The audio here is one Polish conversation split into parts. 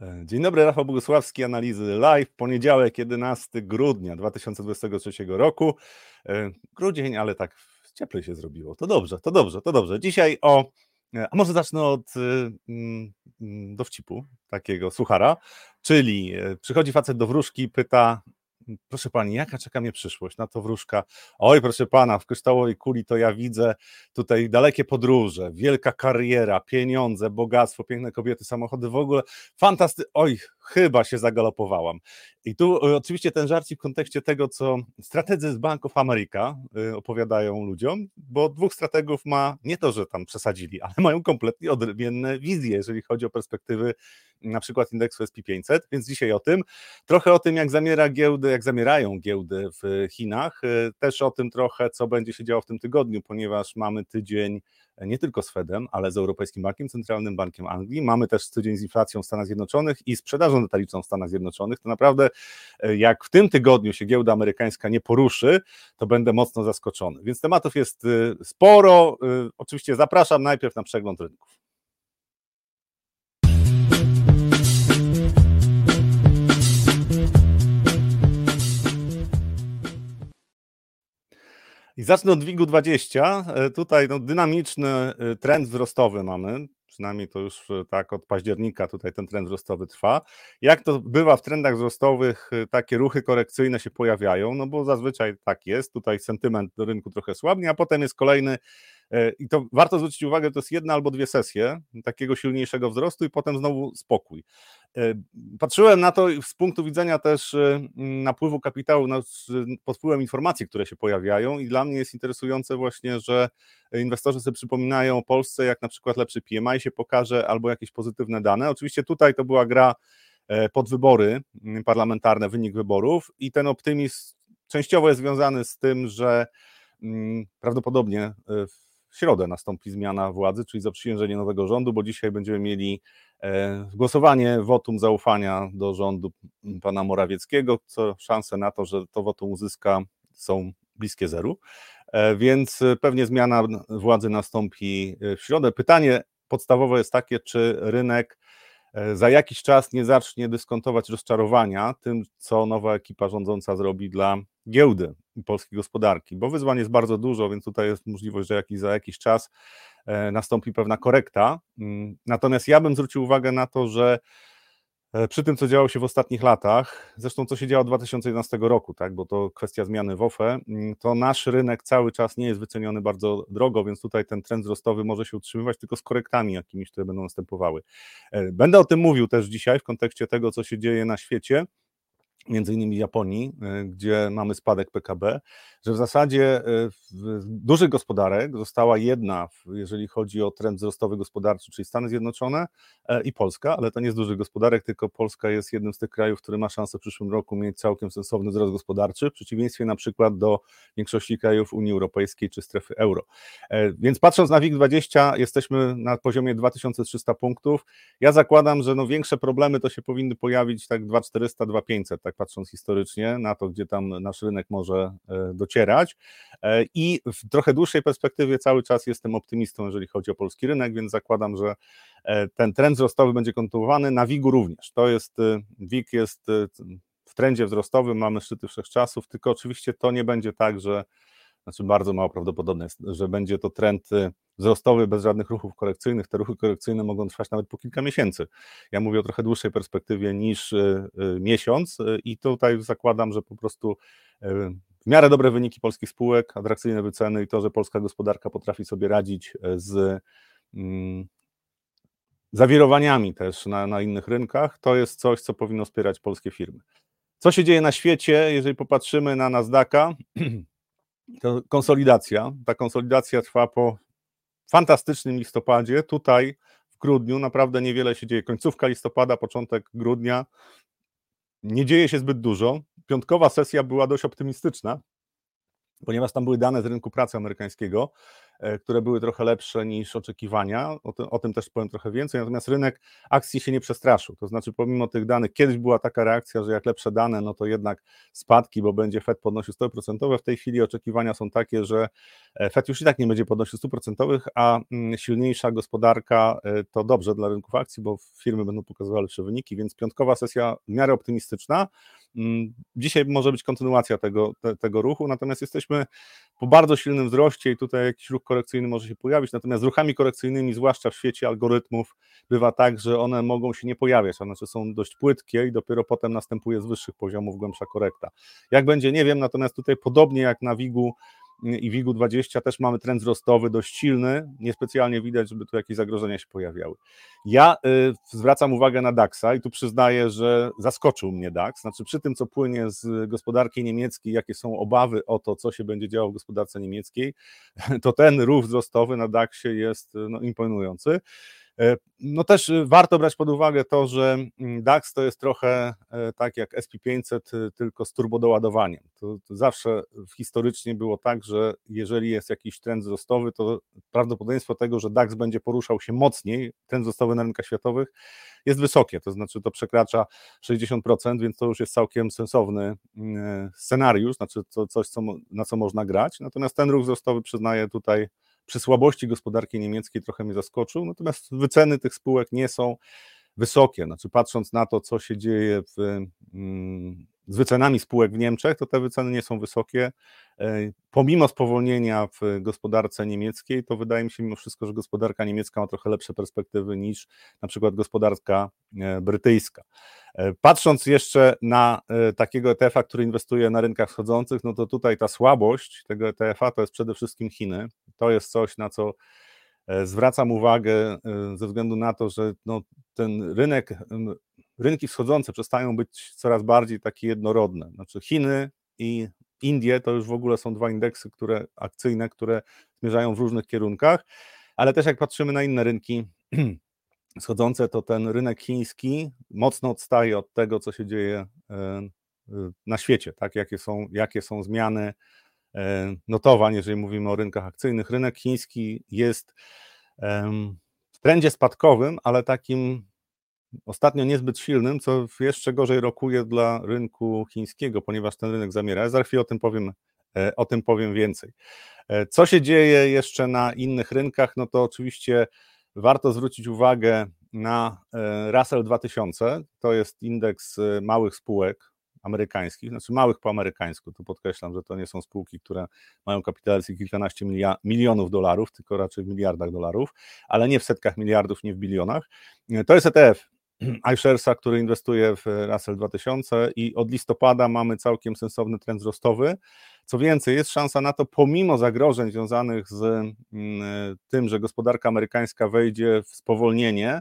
E, dzień dobry, Rafał Bogusławski, analizy live, poniedziałek 11 grudnia 2023 roku. E, grudzień, ale tak cieplej się zrobiło. To dobrze, to dobrze, to dobrze. Dzisiaj o, e, a może zacznę od mm, mm, dowcipu takiego suchara, czyli przychodzi facet do wróżki, pyta, proszę pani, jaka czeka mnie przyszłość? Na to wróżka, oj proszę pana, w kryształowej kuli to ja widzę tutaj dalekie podróże, wielka kariera, pieniądze, bogactwo, piękne kobiety, samochody, w ogóle fantasty, oj, chyba się zagalopowałam. I tu e, oczywiście ten żarcik w kontekście tego, co strategzy z Bank of America e, opowiadają ludziom, bo dwóch strategów ma nie to, że tam przesadzili, ale mają kompletnie odmienne wizje, jeżeli chodzi o perspektywy na przykład indeksu SP500, więc dzisiaj o tym. Trochę o tym, jak zamiera giełdy, jak zamierają giełdy w Chinach, e, też o tym trochę, co będzie się działo w tym tygodniu, ponieważ mamy tydzień nie tylko z Fedem, ale z Europejskim Bankiem Centralnym, Bankiem Anglii. Mamy też tydzień z inflacją w Stanach Zjednoczonych i sprzedażą detaliczną w Stanach Zjednoczonych. To naprawdę, e, jak w tym tygodniu się giełda amerykańska nie poruszy, to będę mocno zaskoczony. Więc tematów jest e, sporo. E, oczywiście zapraszam najpierw na przegląd rynków. I zacznę od WIG-20. E, tutaj no, dynamiczny e, trend wzrostowy mamy, przynajmniej to już e, tak od października tutaj ten trend wzrostowy trwa. Jak to bywa w trendach wzrostowych, takie ruchy korekcyjne się pojawiają, no bo zazwyczaj tak jest, tutaj sentyment do rynku trochę słabnie, a potem jest kolejny i to warto zwrócić uwagę, to jest jedna albo dwie sesje takiego silniejszego wzrostu i potem znowu spokój. E, patrzyłem na to z punktu widzenia też e, napływu kapitału pod wpływem informacji, które się pojawiają i dla mnie jest interesujące właśnie, że inwestorzy sobie przypominają o Polsce, jak na przykład lepszy PMI się pokaże albo jakieś pozytywne dane. Oczywiście tutaj to była gra e, pod wybory parlamentarne, wynik wyborów i ten optymizm częściowo jest związany z tym, że prawdopodobnie w środę nastąpi zmiana władzy, czyli zaprzysiężenie nowego rządu, bo dzisiaj będziemy mieli E, głosowanie wotum zaufania do rządu pana Morawieckiego, co szanse na to, że to wotum uzyska są bliskie zeru, e, więc pewnie zmiana władzy nastąpi w środę. Pytanie podstawowe jest takie, czy rynek e, za jakiś czas nie zacznie dyskontować rozczarowania tym, co nowa ekipa rządząca zrobi dla giełdy polskiej gospodarki, bo wyzwań jest bardzo dużo, więc tutaj jest możliwość, że jakiś, za jakiś czas E, nastąpi pewna korekta. Mm, natomiast ja bym zwrócił uwagę na to, że e, przy tym, co działo się w ostatnich latach, zresztą co się działo 2011 roku, tak, bo to kwestia zmiany w OFE, mm, to nasz rynek cały czas nie jest wyceniony bardzo drogo, więc tutaj ten trend wzrostowy może się utrzymywać tylko z korektami jakimiś, które będą następowały. E, będę o tym mówił też dzisiaj w kontekście tego, co się dzieje na świecie między innymi Japonii, e, gdzie mamy spadek PKB, że w zasadzie e, dużych gospodarek została jedna, jeżeli chodzi o trend wzrostowy gospodarczy, czyli Stany Zjednoczone e, i Polska, ale to nie z dużych gospodarek, tylko Polska jest jednym z tych krajów, który ma szansę w przyszłym roku mieć całkiem sensowny wzrost gospodarczy, w przeciwieństwie na przykład do większości krajów Unii Europejskiej czy strefy euro. Więc patrząc na WIG20, jesteśmy na poziomie 2300 punktów. Ja zakładam, że no większe problemy to się powinny pojawić tak 2400, 2500, tak patrząc historycznie na to, gdzie tam nasz rynek może e, docierać. E, I w trochę dłuższej perspektywie cały czas jestem optymistą, jeżeli chodzi o polski rynek, więc zakładam, że e, ten trend wzrostowy będzie kontynuowany. Na WIG-u również. To jest, WIG jest w trendzie wzrostowym, mamy szczyty wszechczasów, tylko oczywiście to nie będzie tak, że znaczy bardzo mało prawdopodobne jest, że będzie to trend y, wzrostowy bez żadnych ruchów korekcyjnych. Te ruchy korekcyjne mogą trwać nawet po kilka miesięcy. Ja mówię o trochę dłuższej perspektywie niż y, y, miesiąc i tutaj zakładam, że po prostu w miarę dobre wyniki polskich spółek, atrakcyjne wyceny i to, że polska gospodarka potrafi sobie radzić z mm, zawirowaniami też na, na innych rynkach, to jest coś, co powinno wspierać polskie firmy. Co się dzieje na świecie, jeżeli popatrzymy na Nasdaqa, konsolidacja. Ta konsolidacja trwa po fantastycznym listopadzie. Tutaj w grudniu naprawdę niewiele się dzieje. Końcówka listopada, początek grudnia. Nie dzieje się zbyt dużo. Piątkowa sesja była dość optymistyczna, ponieważ tam były dane z rynku pracy amerykańskiego które były trochę lepsze niż oczekiwania. O, tym, o tym też powiem trochę więcej. Natomiast rynek akcji się nie przestraszył. To znaczy, pomimo tych danych, kiedyś była taka reakcja, że jak lepsze dane, no to jednak spadki, bo będzie Fed podnosił stopy procentowe. W tej chwili oczekiwania są takie, że e, Fed już i tak nie będzie podnosił stóp procentowych, a mm, silniejsza gospodarka e, to dobrze dla rynków akcji, bo firmy będą pokazywały lepsze wyniki, więc piątkowa sesja w miarę optymistyczna. Mm, dzisiaj może być kontynuacja tego, te, tego ruchu, natomiast jesteśmy po bardzo silnym wzroście i tutaj jakiś ruch korekcyjny może się pojawić, natomiast ruchami korekcyjnymi, zwłaszcza w świecie algorytmów, bywa tak, że one mogą się nie pojawiać, one są dość płytkie i dopiero potem następuje z wyższych poziomów głębsza korekta. Jak będzie, nie wiem, natomiast tutaj podobnie jak na WIG-u i WIG-20 też mamy trend wzrostowy dość silny, niespecjalnie widać, żeby tu jakieś zagrożenia się pojawiały. Ja y, zwracam uwagę na DAXa i tu przyznaję, że zaskoczył mnie DAX, znaczy przy tym, co płynie z gospodarki niemieckiej, jakie są obawy o to, co się będzie działo w gospodarce niemieckiej, to ten ruch wzrostowy na DAXie jest no, imponujący. E, no też y, warto brać pod uwagę to, że mm, DAX to jest trochę e, tak jak SP500, y, tylko z turbodoładowaniem. To, to zawsze historycznie było tak, że jeżeli jest jakiś trend wzrostowy, to prawdopodobieństwo tego, że DAX będzie poruszał się mocniej, trend wzrostowy na rynkach światowych, jest wysokie, to znaczy to przekracza 60%, więc to już jest całkiem sensowny mm, e, scenariusz, znaczy to coś, co, na co można grać. Natomiast ten ruch wzrostowy przyznaję tutaj przy słabości gospodarki niemieckiej trochę mnie zaskoczył, natomiast wyceny tych spółek nie są wysokie. Znaczy, patrząc na to, co się dzieje w, mm, z wycenami spółek w Niemczech, to te wyceny nie są wysokie. E, pomimo spowolnienia w gospodarce niemieckiej, to wydaje mi się mimo wszystko, że gospodarka niemiecka ma trochę lepsze perspektywy niż na przykład gospodarka e, brytyjska. E, patrząc jeszcze na takiego ETF-a, który inwestuje na rynkach wschodzących, no to tutaj ta słabość tego ETF-a to jest przede wszystkim Chiny. To jest coś, na co zwracam uwagę ze względu na to, że no, ten rynek, rynki wschodzące przestają być coraz bardziej takie jednorodne. Znaczy Chiny i Indie to już w ogóle są dwa indeksy które, akcyjne, które zmierzają w różnych kierunkach, ale też jak patrzymy na inne rynki wschodzące, to ten rynek chiński mocno odstaje od tego, co się dzieje e, e, na świecie, tak? jakie, są, jakie są zmiany e, notowań, jeżeli mówimy o rynkach akcyjnych. Rynek chiński jest w trendzie spadkowym, ale takim ostatnio niezbyt silnym, co jeszcze gorzej rokuje dla rynku chińskiego, ponieważ ten rynek zamiera. Ja za chwilę o tym powiem, e, o tym powiem więcej. E, co się dzieje jeszcze na innych rynkach? No to oczywiście warto zwrócić uwagę na e, Russell 2000, to jest indeks małych spółek amerykańskich, znaczy małych po amerykańsku, tu podkreślam, że to nie są spółki, które mają kapitalizację kilkanaście milionów dolarów, tylko raczej w miliardach dolarów, ale nie w setkach miliardów, nie w bilionach. To jest ETF, iSharesa, który inwestuje w Russell 2000 i od listopada mamy całkiem sensowny trend wzrostowy. Co więcej, jest szansa na to, pomimo zagrożeń związanych z mm, tym, że gospodarka amerykańska wejdzie w spowolnienie,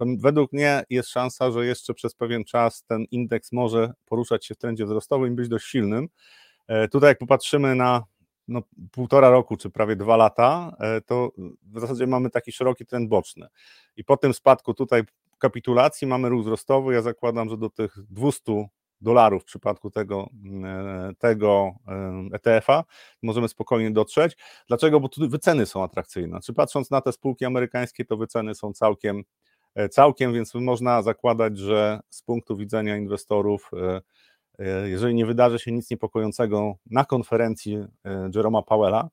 to według mnie jest szansa, że jeszcze przez pewien czas ten indeks może poruszać się w trendzie wzrostowym i być dość silnym. E, tutaj, jak popatrzymy na no, półtora roku, czy prawie dwa lata, e, to w zasadzie mamy taki szeroki trend boczny. I po tym spadku tutaj kapitulacji mamy ruch wzrostowy. Ja zakładam, że do tych 200 dolarów w przypadku tego, e, tego ETF-a możemy spokojnie dotrzeć. Dlaczego? Bo tu wyceny są atrakcyjne. Czy patrząc na te spółki amerykańskie, to wyceny są całkiem, całkiem, więc można zakładać, że z punktu widzenia inwestorów, jeżeli nie wydarzy się nic niepokojącego na konferencji Jeroma Powella,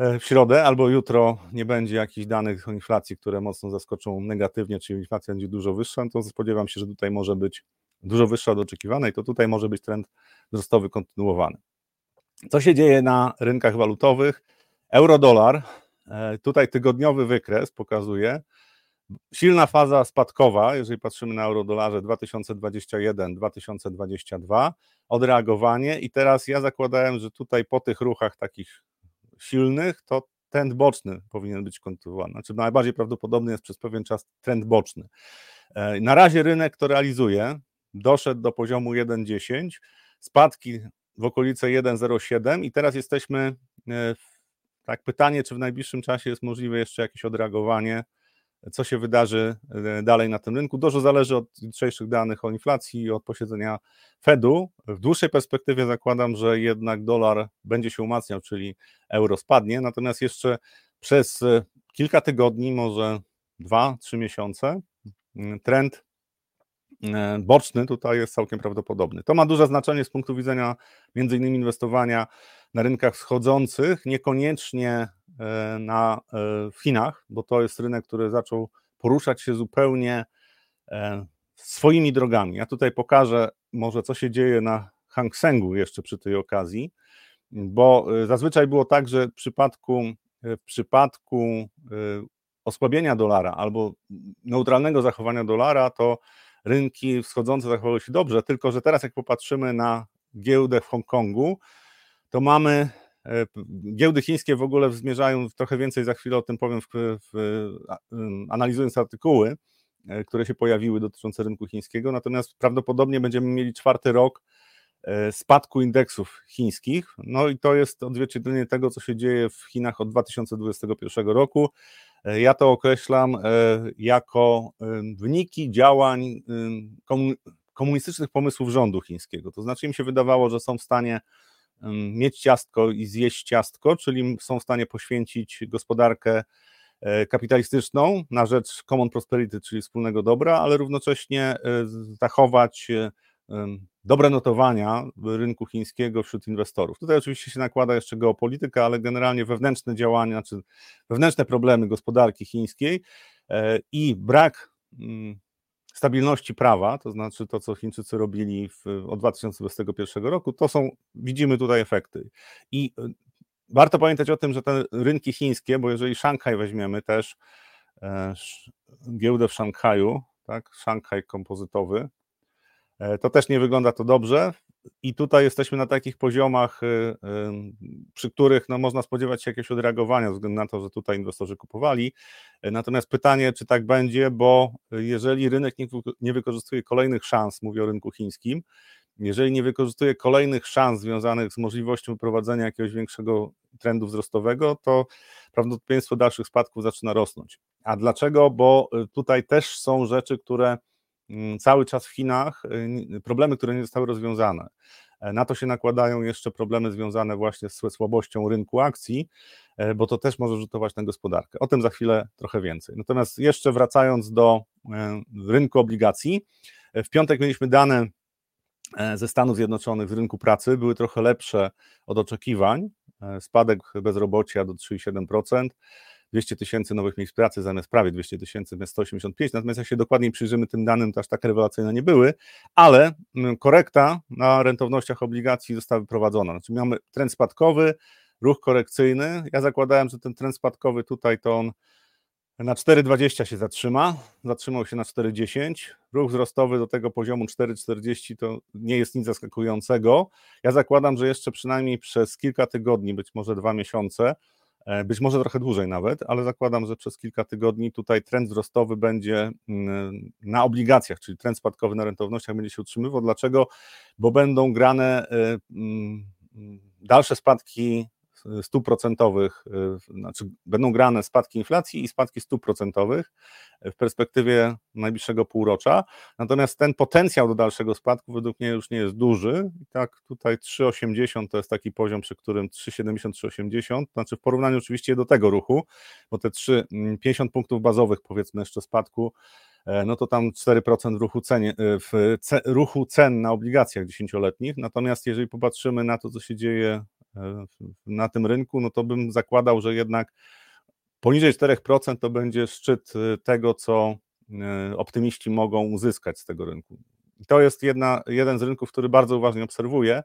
E, w środę albo jutro nie będzie jakichś danych o inflacji, które mocno zaskoczą negatywnie, czyli inflacja będzie dużo wyższa, to spodziewam się, że tutaj może być dużo wyższa od oczekiwanej, to tutaj może być trend wzrostowy kontynuowany. Co się dzieje na rynkach walutowych? Euro-dolar, e, tutaj tygodniowy wykres pokazuje silna faza spadkowa, jeżeli patrzymy na euro-dolarze 2021-2022, odreagowanie i teraz ja zakładałem, że tutaj po tych ruchach takich silnych, to trend boczny powinien być kontynuowany. Znaczy najbardziej prawdopodobny jest przez pewien czas trend boczny. E, na razie rynek to realizuje, doszedł do poziomu 1,10, spadki w okolice 1,07 i teraz jesteśmy, e, tak pytanie, czy w najbliższym czasie jest możliwe jeszcze jakieś odreagowanie co się wydarzy e, dalej na tym rynku. Dużo zależy od jutrzejszych danych o inflacji i od posiedzenia Fedu. W dłuższej perspektywie zakładam, że jednak dolar będzie się umacniał, czyli euro spadnie, natomiast jeszcze przez kilka tygodni, może dwa, trzy miesiące, trend e, boczny tutaj jest całkiem prawdopodobny. To ma duże znaczenie z punktu widzenia między innymi inwestowania na rynkach wschodzących, niekoniecznie e, na, e, w Chinach, bo to jest rynek, który zaczął poruszać się zupełnie swoimi drogami. Ja tutaj pokażę może co się dzieje na Hang Sengu jeszcze przy tej okazji, bo zazwyczaj było tak, że w przypadku w przypadku osłabienia dolara albo neutralnego zachowania dolara, to rynki wschodzące zachowały się dobrze, tylko że teraz jak popatrzymy na giełdę w Hongkongu, to mamy e, giełdy chińskie w ogóle zmierzają trochę więcej za chwilę o tym powiem, w, w, analizując artykuły, e, które się pojawiły dotyczące rynku chińskiego, natomiast prawdopodobnie będziemy mieli czwarty rok e, spadku indeksów chińskich, no i to jest odzwierciedlenie tego, co się dzieje w Chinach od 2021 roku. E, ja to określam e, jako wyniki działań komunistycznych pomysłów rządu chińskiego. To znaczy im się wydawało, że są w stanie mieć ciastko i zjeść ciastko, czyli są w stanie poświęcić gospodarkę e, kapitalistyczną na rzecz common prosperity, czyli wspólnego dobra, ale równocześnie zachować dobre notowania rynku chińskiego wśród inwestorów. Tutaj oczywiście się nakłada jeszcze geopolityka, ale generalnie wewnętrzne działania, czy wewnętrzne problemy gospodarki chińskiej e, i brak stabilności prawa, to znaczy to, co Chińczycy robili w, od 2021 roku, to są, widzimy tutaj efekty. I e, warto pamiętać o tym, że te rynki chińskie, bo jeżeli Szanghaj weźmiemy też, e, giełdę w Szanghaju, tak, Szanghaj kompozytowy, E, to też nie wygląda to dobrze i tutaj jesteśmy na takich poziomach, y, y, przy których no, można spodziewać się jakiegoś odreagowania względu na to, że tutaj inwestorzy kupowali. E, natomiast pytanie, czy tak będzie, bo jeżeli rynek nie wykorzystuje kolejnych szans, mówię o rynku chińskim, jeżeli nie wykorzystuje kolejnych szans związanych z możliwością wprowadzenia jakiegoś większego trendu wzrostowego, to prawdopodobieństwo dalszych spadków zaczyna rosnąć. A dlaczego? Bo y, tutaj też są rzeczy, które cały czas w Chinach y, problemy, które nie zostały rozwiązane. E, na to się nakładają jeszcze problemy związane właśnie z słabością rynku akcji, e, bo to też może rzutować na gospodarkę. O tym za chwilę trochę więcej. Natomiast jeszcze wracając do e, rynku obligacji, w piątek mieliśmy dane ze Stanów Zjednoczonych z rynku pracy, były trochę lepsze od oczekiwań. Spadek bezrobocia do 3,7%. 200 tysięcy nowych miejsc pracy zamiast prawie 200 tysięcy, zamiast 185. Natomiast jak się dokładniej przyjrzymy tym danym, to aż tak rewelacyjne nie były, ale mm, korekta na rentownościach obligacji została wyprowadzona. Znaczy mamy trend spadkowy, ruch korekcyjny. Ja zakładałem, że ten trend spadkowy tutaj to on na 4,20 się zatrzyma, zatrzymał się na 4,10. Ruch wzrostowy do tego poziomu 4,40 to nie jest nic zaskakującego. Ja zakładam, że jeszcze przynajmniej przez kilka tygodni, być może dwa miesiące, być może trochę dłużej nawet, ale zakładam, że przez kilka tygodni tutaj trend wzrostowy będzie mm, na obligacjach, czyli trend spadkowy na rentownościach będzie się utrzymywał. Dlaczego? Bo będą grane e, mm, dalsze spadki stóp procentowych, y, znaczy będą grane spadki inflacji i spadki stóp procentowych w perspektywie najbliższego półrocza. Natomiast ten potencjał do dalszego spadku według mnie już nie jest duży. I tak tutaj 3,80 to jest taki poziom, przy którym 3,70, 3,80, znaczy w porównaniu oczywiście do tego ruchu, bo te 3, 50 mm, punktów bazowych powiedzmy jeszcze spadku e, no to tam 4% w ruchu, cenie, e, w ruchu cen na obligacjach dziesięcioletnich. Natomiast jeżeli popatrzymy na to, co się dzieje na tym rynku, no to bym zakładał, że jednak poniżej 4% to będzie szczyt e, tego, co e, optymiści mogą uzyskać z tego rynku. To jest jedna, jeden z rynków, który bardzo uważnie obserwuję.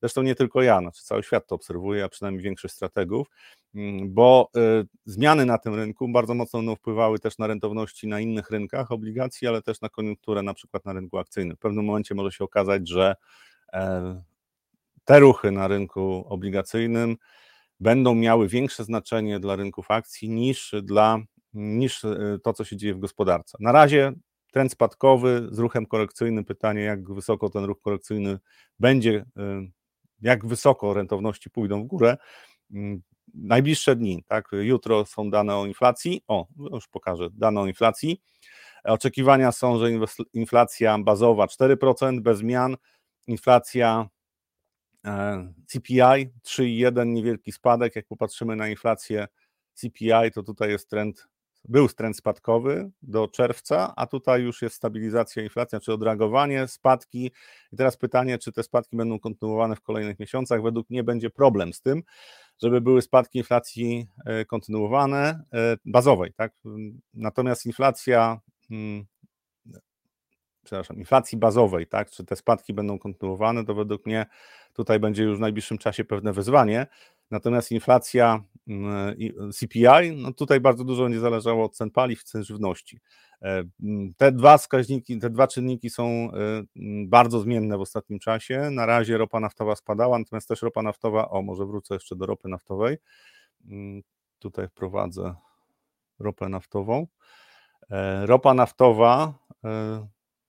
Zresztą nie tylko ja, znaczy cały świat to obserwuje, a przynajmniej większość strategów, mm, bo zmiany na tym rynku bardzo mocno wpływały też na rentowności na innych rynkach obligacji, ale też na koniunkturę, na przykład na rynku akcyjnym. W pewnym momencie może się okazać, że te ruchy na rynku obligacyjnym będą miały większe znaczenie dla rynków akcji niż, dla, niż e, to, co się dzieje w gospodarce. Na razie trend spadkowy z ruchem korekcyjnym, pytanie, jak wysoko ten ruch korekcyjny będzie, e, jak wysoko rentowności pójdą w górę. Mm, najbliższe dni, tak, jutro są dane o inflacji, o, już pokażę, dane o inflacji. Oczekiwania są, że inflacja bazowa 4% bez zmian, inflacja CPI 3,1 niewielki spadek, jak popatrzymy na inflację CPI to tutaj jest trend, był trend spadkowy do czerwca, a tutaj już jest stabilizacja inflacja, czy odreagowanie, spadki. I teraz pytanie, czy te spadki będą kontynuowane w kolejnych miesiącach. Według mnie będzie problem z tym, żeby były spadki inflacji e, kontynuowane, e, bazowej, tak? Natomiast inflacja mm, przepraszam, inflacji bazowej, tak, czy te spadki będą kontynuowane, to według mnie tutaj będzie już w najbliższym czasie pewne wyzwanie. Natomiast inflacja mm, CPI, no tutaj bardzo dużo będzie zależało od cen paliw, cen żywności. E, mm, te dwa wskaźniki, te dwa czynniki są e, mm, bardzo zmienne w ostatnim czasie. Na razie ropa naftowa spadała, natomiast też ropa naftowa, o może wrócę jeszcze do ropy naftowej. Tutaj wprowadzę ropę naftową. E, ropa naftowa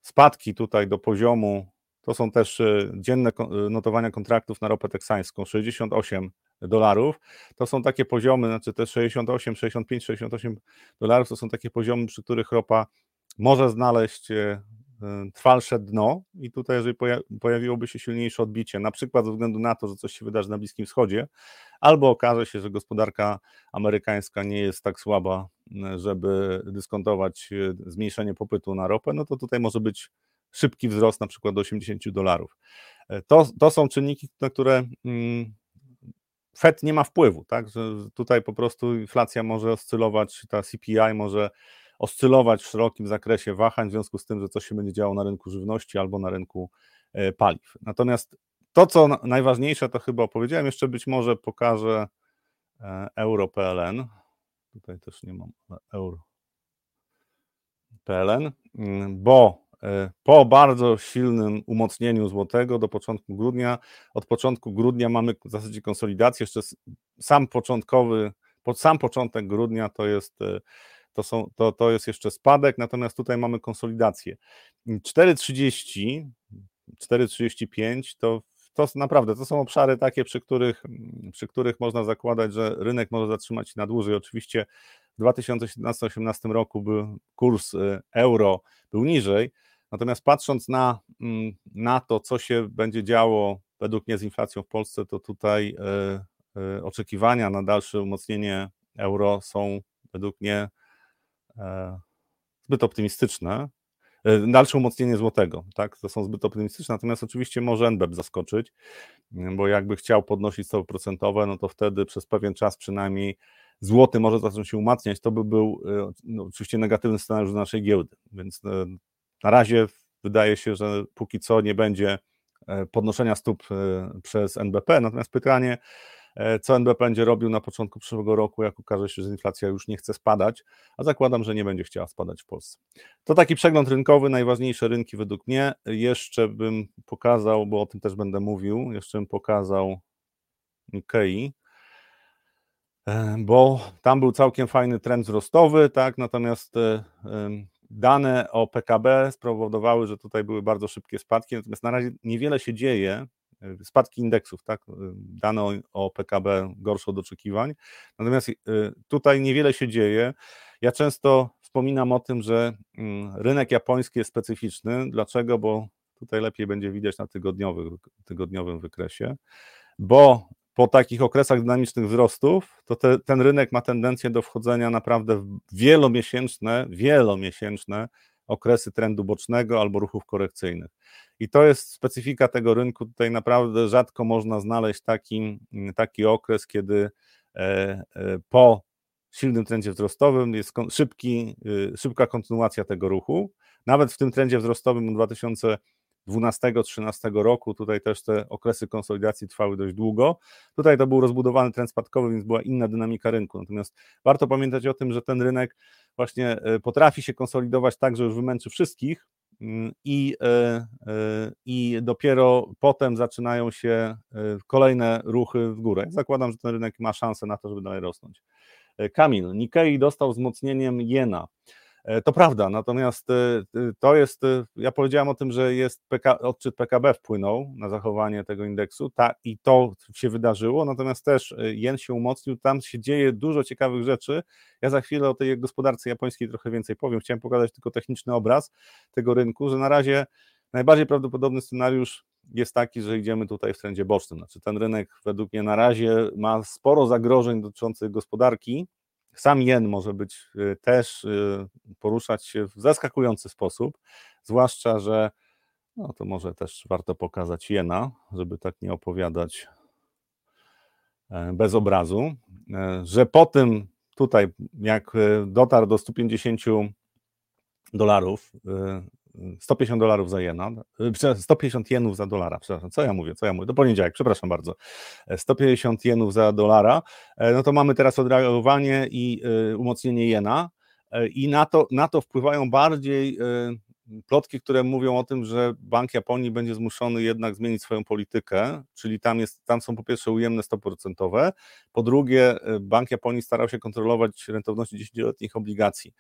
Spadki tutaj do poziomu, to są też e, dzienne e, notowania kontraktów na ropę teksańską, 68 dolarów. To są takie poziomy, znaczy te 68, 65, 68 dolarów to są takie poziomy, przy których ropa może znaleźć e, trwalsze dno i tutaj jeżeli pojawiłoby się silniejsze odbicie, na przykład ze względu na to, że coś się wydarzy na Bliskim Wschodzie, albo okaże się, że gospodarka amerykańska nie jest tak słaba, żeby dyskontować e, zmniejszenie popytu na ropę, no to tutaj może być szybki wzrost na przykład do 80 dolarów. To, to są czynniki, na które mm, Fed nie ma wpływu, tak? Że tutaj po prostu inflacja może oscylować, ta CPI może oscylować w szerokim zakresie wahań, w związku z tym, że coś się będzie działo na rynku żywności albo na rynku e, paliw. Natomiast to, co najważniejsze, to chyba opowiedziałem, jeszcze być może pokażę e, euro.pln. Tutaj też nie mam euro. PLN, mm, bo e, po bardzo silnym umocnieniu złotego do początku grudnia, od początku grudnia mamy w zasadzie konsolidację, jeszcze sam początkowy, sam początek grudnia to jest to, są, to, to jest jeszcze spadek, natomiast tutaj mamy konsolidację. 4,30, 4,35 to, to naprawdę to są obszary takie, przy których, przy których można zakładać, że rynek może zatrzymać się na dłużej. Oczywiście w 2017-2018 roku był kurs y, euro był niżej, natomiast patrząc na, mm, na to, co się będzie działo według mnie z inflacją w Polsce, to tutaj y, y, oczekiwania na dalsze umocnienie euro są według mnie zbyt optymistyczne. E, dalsze umocnienie złotego, tak, to są zbyt optymistyczne, natomiast oczywiście może NBEP zaskoczyć, bo jakby chciał podnosić stopy procentowe, no to wtedy przez pewien czas przynajmniej złoty może zacząć się umacniać, to by był e, no, oczywiście negatywny scenariusz dla naszej giełdy, więc na razie wydaje się, że póki co nie będzie podnoszenia stóp przez NBP, natomiast pytanie, E, co NBP będzie robił na początku przyszłego roku, jak okaże się, że inflacja już nie chce spadać, a zakładam, że nie będzie chciała spadać w Polsce. To taki przegląd rynkowy, najważniejsze rynki według mnie. Jeszcze bym pokazał, bo o tym też będę mówił, jeszcze bym pokazał Nikkei, e, bo tam był całkiem fajny trend wzrostowy, tak, natomiast e, dane o PKB spowodowały, że tutaj były bardzo szybkie spadki, natomiast na razie niewiele się dzieje, spadki indeksów, tak? Y, dane o, PKB gorsze od oczekiwań. Natomiast y, tutaj niewiele się dzieje. Ja często wspominam o tym, że mm, rynek japoński jest specyficzny. Dlaczego? Bo tutaj lepiej będzie widać na tygodniowym wykresie, bo po takich okresach dynamicznych wzrostów, to te, ten rynek ma tendencję do wchodzenia naprawdę w wielomiesięczne, wielomiesięczne okresy trendu bocznego albo ruchów korekcyjnych. I to jest specyfika tego rynku. Tutaj naprawdę rzadko można znaleźć taki, taki okres, kiedy e, e, po silnym trendzie wzrostowym jest szybki, y, szybka kontynuacja tego ruchu. Nawet w tym trendzie wzrostowym 2012-2013 roku, tutaj też te okresy konsolidacji trwały dość długo. Tutaj to był rozbudowany trend spadkowy, więc była inna dynamika rynku. Natomiast warto pamiętać o tym, że ten rynek właśnie e, potrafi się konsolidować tak, że już wymęczy wszystkich, i, e, e, i dopiero potem zaczynają się e, kolejne ruchy w górę. Zakładam, że ten rynek ma szansę na to, żeby dalej rosnąć. Kamil, Nikkei dostał wzmocnieniem jena. E, to prawda, natomiast e, to jest, e, ja powiedziałem o tym, że jest PK, odczyt PKB wpłynął na zachowanie tego indeksu ta, i to się wydarzyło, natomiast też jen się umocnił, tam się dzieje dużo ciekawych rzeczy. Ja za chwilę o tej gospodarce japońskiej trochę więcej powiem. Chciałem pokazać tylko techniczny obraz tego rynku, że na razie najbardziej prawdopodobny scenariusz jest taki, że idziemy tutaj w trendzie bocznym. Znaczy ten rynek według mnie na razie ma sporo zagrożeń dotyczących gospodarki, sam jen może być też poruszać się w zaskakujący sposób, zwłaszcza, że no to może też warto pokazać jena, żeby tak nie opowiadać bez obrazu, że po tym tutaj, jak dotarł do 150 dolarów, 150 dolarów za jena, 150 jenów za dolara, przepraszam, co ja mówię, co ja mówię, do poniedziałek, przepraszam bardzo, 150 jenów za dolara, e, no to mamy teraz odreagowanie i e, umocnienie jena e, i na to, na to wpływają bardziej plotki, które mówią o tym, że Bank Japonii będzie zmuszony jednak zmienić swoją politykę, czyli tam, jest, tam są po pierwsze ujemne stopy procentowe, po drugie e, Bank Japonii starał się kontrolować rentowności 10-letnich obligacji.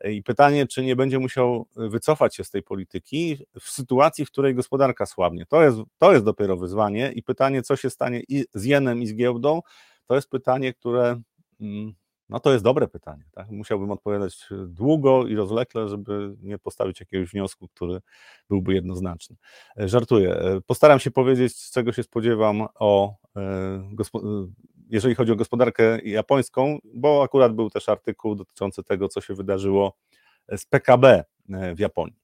E, I pytanie, czy nie będzie musiał wycofać się z tej polityki w sytuacji, w której gospodarka słabnie. To jest, to jest dopiero wyzwanie i pytanie, co się stanie i z jenem i z giełdą, to jest pytanie, które mm, no to jest dobre pytanie. Tak? Musiałbym odpowiadać e, długo i rozlekle, żeby nie postawić jakiegoś wniosku, który byłby jednoznaczny. E, żartuję. E, postaram się powiedzieć, czego się spodziewam o, jeżeli chodzi o gospodarkę japońską, bo akurat był też artykuł dotyczący tego, co się wydarzyło z PKB w Japonii.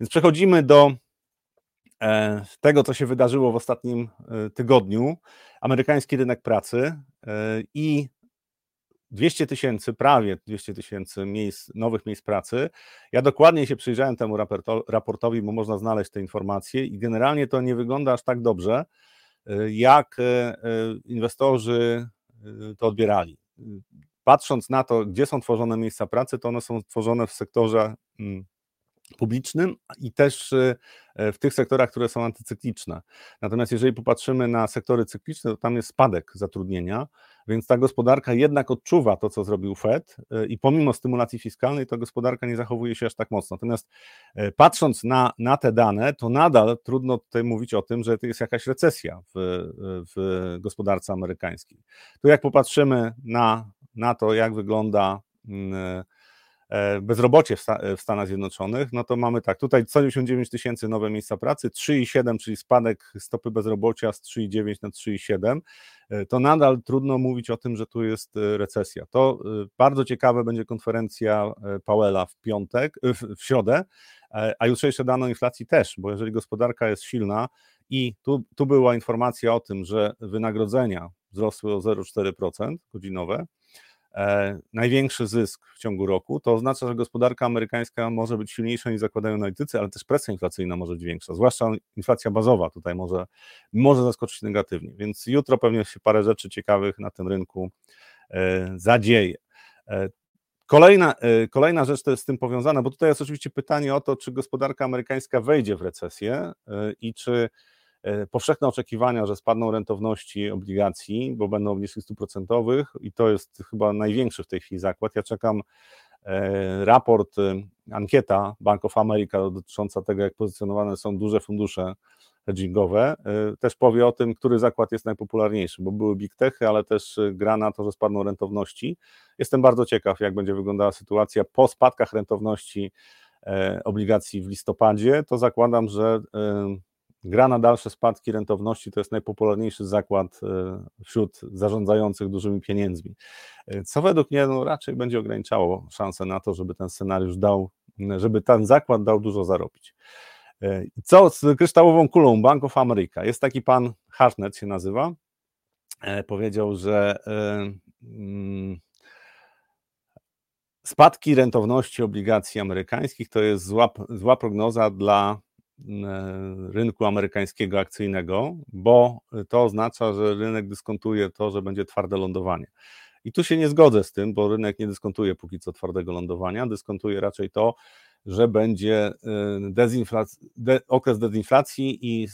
Więc przechodzimy do tego, co się wydarzyło w ostatnim tygodniu. Amerykański rynek pracy i 200 tysięcy, prawie 200 tysięcy miejsc, nowych miejsc pracy. Ja dokładnie się przyjrzałem temu raportowi, bo można znaleźć te informacje i generalnie to nie wygląda aż tak dobrze, y, jak y, y, inwestorzy to odbierali. Patrząc na to, gdzie są tworzone miejsca pracy, to one są tworzone w sektorze mm, publicznym i też w tych sektorach, które są antycykliczne. Natomiast jeżeli popatrzymy na sektory cykliczne, to tam jest spadek zatrudnienia, więc ta gospodarka jednak odczuwa to, co zrobił Fed y, i pomimo stymulacji fiskalnej, to gospodarka nie zachowuje się aż tak mocno. Natomiast e, patrząc na, na te dane, to nadal trudno tutaj mówić o tym, że to jest jakaś recesja w, w gospodarce amerykańskiej. Tu jak popatrzymy na, na to, jak wygląda E, bezrobocie w Stanach Zjednoczonych, no to mamy tak, tutaj 199 tysięcy nowe miejsca pracy, 3,7, czyli spadek stopy bezrobocia z 3,9 na 3,7, e, to nadal trudno mówić o tym, że tu jest e, recesja. To bardzo ciekawe będzie konferencja Powella w piątek, w, w środę, a jutrzejsze dane o inflacji też, bo jeżeli gospodarka jest silna i tu, tu była informacja o tym, że wynagrodzenia wzrosły o 0,4% godzinowe, największy zysk w ciągu roku, to oznacza, że gospodarka amerykańska może być silniejsza niż zakładają analitycy, ale też presja inflacyjna może być większa, zwłaszcza inflacja bazowa tutaj może, może zaskoczyć negatywnie, więc jutro pewnie się parę rzeczy ciekawych na tym rynku e, zadzieje. E, kolejna, kolejna rzecz to jest z tym powiązana, bo tutaj jest oczywiście pytanie o to, czy gospodarka amerykańska wejdzie w recesję i czy E, powszechne oczekiwania, że spadną rentowności obligacji, bo będą obniżki stóp procentowych i to jest chyba największy w tej chwili zakład. Ja czekam e, raport, e, ankieta Bank of America dotycząca tego, jak pozycjonowane są duże fundusze hedgingowe, też powie o tym, który zakład jest najpopularniejszy, bo były big techy, ale też gra na to, że spadną rentowności. Jestem bardzo ciekaw, jak będzie wyglądała sytuacja po spadkach rentowności obligacji w listopadzie, to zakładam, że Gra na dalsze spadki rentowności to jest najpopularniejszy zakład e, wśród zarządzających dużymi pieniędzmi, e, co według mnie no, raczej będzie ograniczało szanse na to, żeby ten scenariusz dał, żeby ten zakład dał dużo zarobić. E, co z kryształową kulą Bank of America? Jest taki pan Hartnett się nazywa, powiedział, że mm, spadki rentowności obligacji amerykańskich to jest zła, zła prognoza dla rynku amerykańskiego akcyjnego, bo to oznacza, że rynek dyskontuje to, że będzie twarde lądowanie. I tu się nie zgodzę z tym, bo rynek nie dyskontuje póki co twardego lądowania, dyskontuje raczej to, że będzie y, dezinflac- de- okres dezinflacji i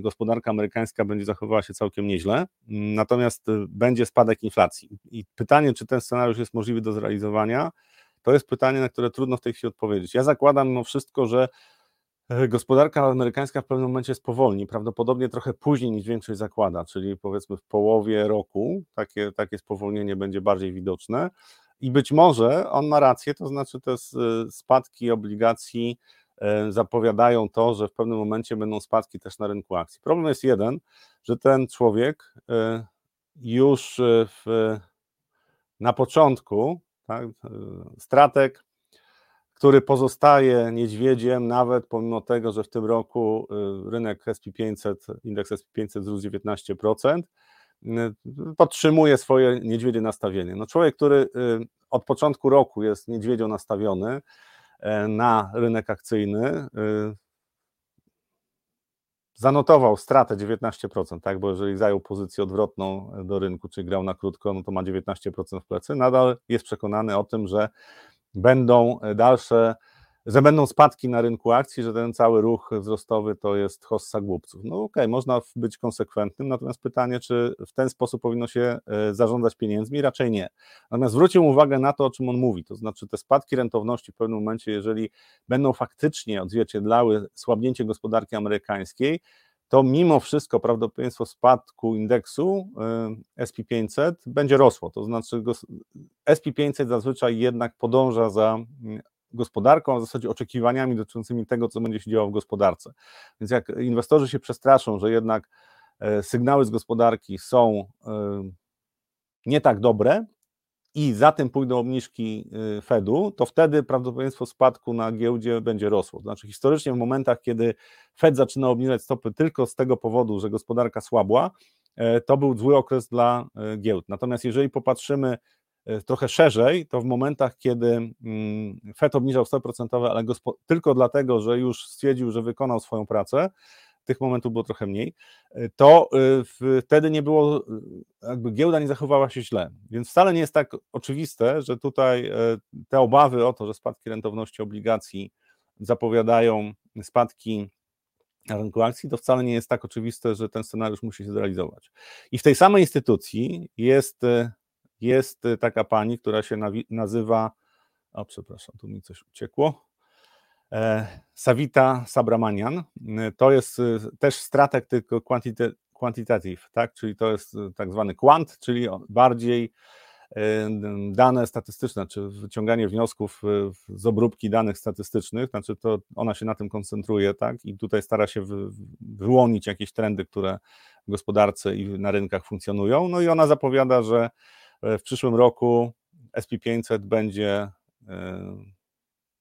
gospodarka amerykańska będzie zachowywała się całkiem nieźle, natomiast będzie spadek inflacji. I pytanie, czy ten scenariusz jest możliwy do zrealizowania, to jest pytanie, na które trudno w tej chwili odpowiedzieć. Ja zakładam mimo wszystko, że E, gospodarka amerykańska w pewnym momencie spowolni, prawdopodobnie trochę później niż większość zakłada, czyli powiedzmy w połowie roku takie, takie spowolnienie będzie bardziej widoczne i być może on ma rację, to znaczy te spadki obligacji e, zapowiadają to, że w pewnym momencie będą spadki też na rynku akcji. Problem jest jeden, że ten człowiek e, już w, na początku Tak? Stratek, który pozostaje niedźwiedziem, nawet pomimo tego, że w tym roku rynek SP500, indeks SP500 wzrósł 19%, podtrzymuje swoje niedźwiedzie nastawienie. No człowiek, który od początku roku jest niedźwiedzio nastawiony na rynek akcyjny, zanotował stratę 19%, tak, bo jeżeli zajął pozycję odwrotną do rynku, czy grał na krótko, no to ma 19% w plecy, nadal jest przekonany o tym, że będą dalsze że będą spadki na rynku akcji, że ten cały ruch wzrostowy to jest hossa głupców. No okej, okay, można być konsekwentnym, natomiast pytanie, czy w ten sposób powinno się e, zarządzać pieniędzmi? Raczej nie. Natomiast zwrócił uwagę na to, o czym on mówi, to znaczy te spadki rentowności w pewnym momencie, jeżeli będą faktycznie odzwierciedlały słabnięcie gospodarki amerykańskiej, to mimo wszystko prawdopodobieństwo spadku indeksu e, SP500 będzie rosło. To znaczy SP500 zazwyczaj jednak podąża za gospodarką, a w zasadzie oczekiwaniami dotyczącymi tego, co będzie się działo w gospodarce. Więc jak inwestorzy się przestraszą, że jednak e, sygnały z gospodarki są e, nie tak dobre i za tym pójdą obniżki e, Fedu, to wtedy prawdopodobieństwo spadku na giełdzie będzie rosło. Znaczy historycznie w momentach, kiedy Fed zaczyna obniżać stopy tylko z tego powodu, że gospodarka słabła, to był zły okres dla giełd. Natomiast jeżeli popatrzymy E, trochę szerzej, to w momentach, kiedy mm, FED obniżał stopy procentowe, ale tylko dlatego, że już stwierdził, że wykonał swoją pracę, tych momentów było trochę mniej, e, to e, wtedy nie było, jakby giełda nie zachowała się źle. Więc wcale nie jest tak oczywiste, że tutaj te obawy o to, że spadki rentowności obligacji zapowiadają spadki na rynku akcji, to wcale nie jest tak oczywiste, że ten scenariusz musi się zrealizować. I w tej samej instytucji jest jest y, taka pani, która się nazywa, o przepraszam, tu mi coś uciekło, Savita Sabramanian. Y, to jest y, też stratek, tylko quantitative, tak? czyli to jest tak zwany quant, czyli bardziej dane statystyczne, czy wyciąganie wniosków z obróbki danych statystycznych, znaczy to ona się na tym koncentruje, tak, i tutaj stara się wyłonić jakieś trendy, które w gospodarce i na rynkach funkcjonują, no i ona zapowiada, że E, w przyszłym roku SP500 będzie e,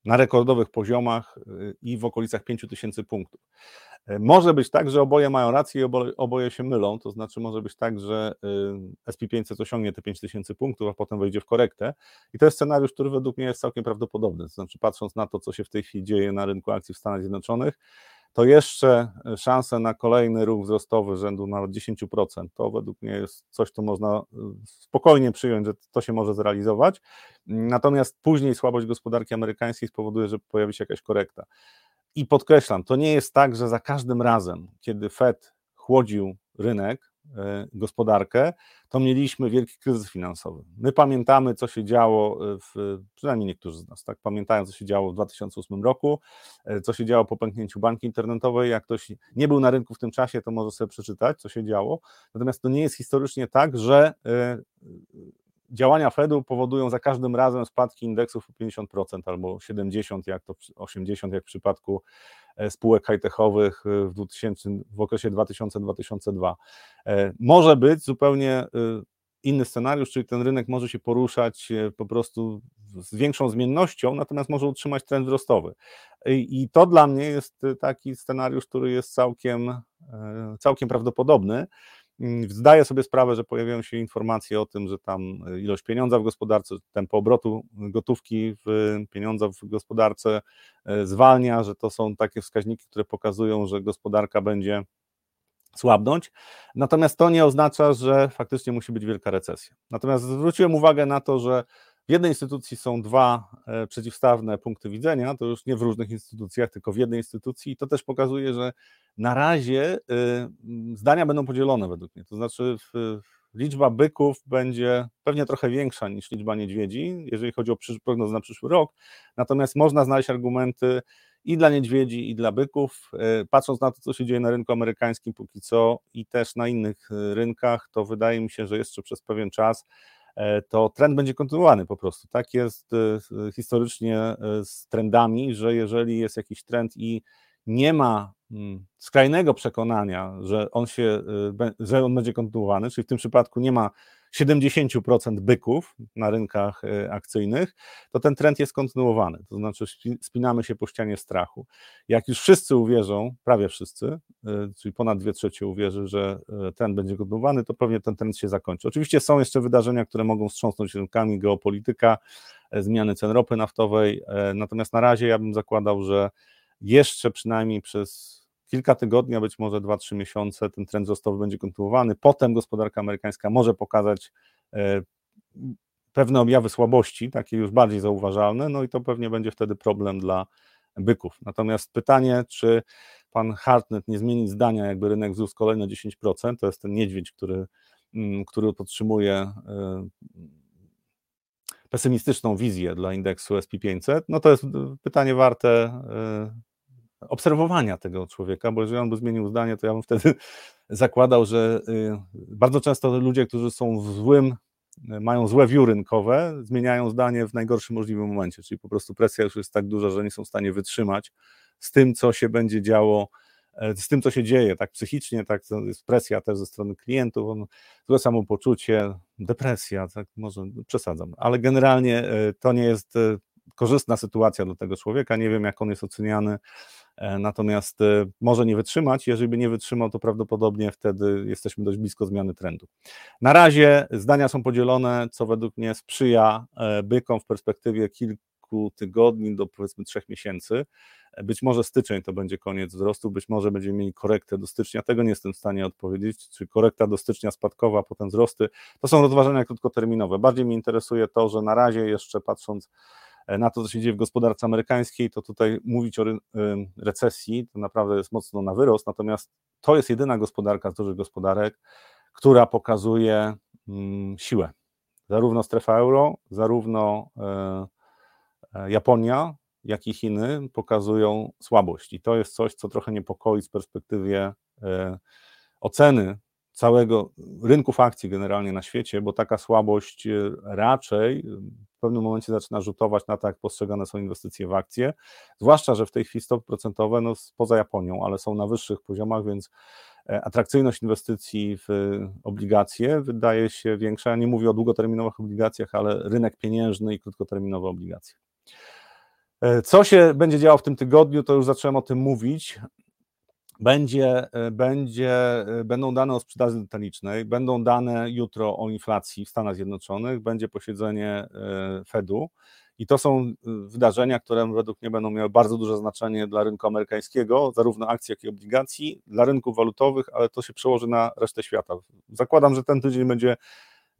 na rekordowych poziomach e, i w okolicach 5000 punktów. Może być tak, że oboje mają rację i oboje, się mylą, to znaczy może być tak, że SP500 osiągnie te 5000 punktów, a potem wejdzie w korektę. I to jest scenariusz, który według mnie jest całkiem prawdopodobny. To znaczy, patrząc na to, co się w tej chwili dzieje na rynku akcji w Stanach Zjednoczonych, to jeszcze szanse na kolejny ruch wzrostowy rzędu nawet 10%, to według mnie jest coś, co można y, spokojnie przyjąć, że to się może zrealizować. Natomiast później słabość gospodarki amerykańskiej spowoduje, że pojawi się jakaś korekta. I podkreślam, to nie jest tak, że za każdym razem, kiedy Fed chłodził rynek, E, gospodarkę, to mieliśmy wielki kryzys finansowy. My pamiętamy, co się działo, e, w, przynajmniej niektórzy z nas, tak, pamiętają, co się działo w 2008 roku, e, co się działo po pęknięciu banki internetowej. Jak ktoś nie był na rynku w tym czasie, to może sobie przeczytać, co się działo. Natomiast to nie jest historycznie tak, że działania Fedu powodują za każdym razem spadki indeksów o 50% albo 70%, jak to 80% jak w przypadku e, spółek high-techowych e, w, 2000, w okresie 2000-2002. E, może być zupełnie inny scenariusz, czyli ten rynek może się poruszać po prostu z większą zmiennością, natomiast może utrzymać trend wzrostowy. I to dla mnie jest taki scenariusz, który jest całkiem, całkiem prawdopodobny. Mm, zdaję sobie sprawę, że pojawiają się informacje o tym, że tam e, ilość pieniądza w gospodarce, tempo obrotu gotówki w pieniądza w gospodarce e, zwalnia, że to są takie wskaźniki, które pokazują, że gospodarka będzie słabnąć. Natomiast to nie oznacza, że faktycznie musi być wielka recesja. Natomiast zwróciłem uwagę na to, że w jednej instytucji są dwa e, przeciwstawne punkty widzenia, to już nie w różnych instytucjach, tylko w jednej instytucji, i to też pokazuje, że na razie y, zdania będą podzielone według mnie. To znaczy, liczba byków będzie pewnie trochę większa niż liczba niedźwiedzi, jeżeli chodzi o prognozę na przyszły rok. Natomiast można znaleźć argumenty i dla niedźwiedzi, i dla byków. Y, patrząc na to, co się dzieje na rynku amerykańskim póki co i też na innych rynkach, to wydaje mi się, że jeszcze przez pewien czas E, to trend będzie kontynuowany po prostu. Tak jest e, historycznie e, z trendami, że jeżeli jest jakiś trend i nie ma mm, skrajnego przekonania, że on się, że on będzie kontynuowany, czyli w tym przypadku nie ma 70% byków na rynkach e, akcyjnych, to ten trend jest kontynuowany. To znaczy, spinamy się po ścianie strachu. Jak już wszyscy uwierzą, prawie wszyscy, e, czyli ponad 2 trzecie uwierzy, że e, trend będzie kontynuowany, to pewnie ten trend się zakończy. Oczywiście są jeszcze wydarzenia, które mogą wstrząsnąć rynkami, geopolityka, zmiany cen ropy naftowej, natomiast na razie ja bym zakładał, że jeszcze przynajmniej przez kilka tygodni, a być może 2-3 miesiące ten trend wzrostowy będzie kontynuowany. Potem gospodarka amerykańska może pokazać e, pewne objawy słabości, takie już bardziej zauważalne, no i to pewnie będzie wtedy problem dla byków. Natomiast pytanie, czy pan Hartnett nie zmieni zdania, jakby rynek wzrósł kolejne 10%, to jest ten niedźwiedź, który, mm, który podtrzymuje e, pesymistyczną wizję dla indeksu SP500, no to jest pytanie warte e, obserwowania tego człowieka, bo jeżeli on by zmienił zdanie, to ja bym wtedy zakładał, że y, bardzo często ludzie, którzy są w złym, mają złe view rynkowe, zmieniają zdanie w najgorszym możliwym momencie, czyli po prostu presja już jest tak duża, że nie są w stanie wytrzymać z tym, co się będzie działo, e, z tym, co się dzieje, tak psychicznie, tak jest presja też ze strony klientów, on, złe samopoczucie, depresja, tak może przesadzam, ale generalnie e, to nie jest e, korzystna sytuacja dla tego człowieka, nie wiem jak on jest oceniany, E, natomiast e, może nie wytrzymać. Jeżeli by nie wytrzymał, to prawdopodobnie wtedy jesteśmy dość blisko zmiany trendu. Na razie zdania są podzielone, co według mnie sprzyja e, bykom w perspektywie kilku tygodni do powiedzmy trzech miesięcy. Być może styczeń to będzie koniec wzrostu, być może będziemy mieli korektę do stycznia. Tego nie jestem w stanie odpowiedzieć. Czy korekta do stycznia spadkowa, potem wzrosty. To są rozważania krótkoterminowe. Bardziej mnie interesuje to, że na razie jeszcze patrząc na to, co się dzieje w gospodarce amerykańskiej, to tutaj mówić o recesji to naprawdę jest mocno na wyrost, natomiast to jest jedyna gospodarka z dużych gospodarek, która pokazuje mm, siłę. Zarówno strefa euro, zarówno e, e, Japonia, jak i Chiny pokazują słabość. I to jest coś, co trochę niepokoi z perspektywy oceny całego rynków akcji generalnie na świecie, bo taka słabość raczej w pewnym momencie zaczyna rzutować na to, jak postrzegane są inwestycje w akcje, zwłaszcza, że w tej chwili stopy procentowe, no poza Japonią, ale są na wyższych poziomach, więc e, atrakcyjność inwestycji w obligacje wydaje się większa. Nie mówię o długoterminowych obligacjach, ale rynek pieniężny i krótkoterminowe obligacje. E, co się będzie działo w tym tygodniu, to już zacząłem o tym mówić będzie, e, będzie, e, będą dane o sprzedaży detalicznej, będą dane jutro o inflacji w Stanach Zjednoczonych, będzie posiedzenie e, Fedu i to są wydarzenia, które według mnie będą miały bardzo duże znaczenie dla rynku amerykańskiego, zarówno akcji, jak i obligacji, dla rynków walutowych, ale to się przełoży na resztę świata. Zakładam, że ten tydzień będzie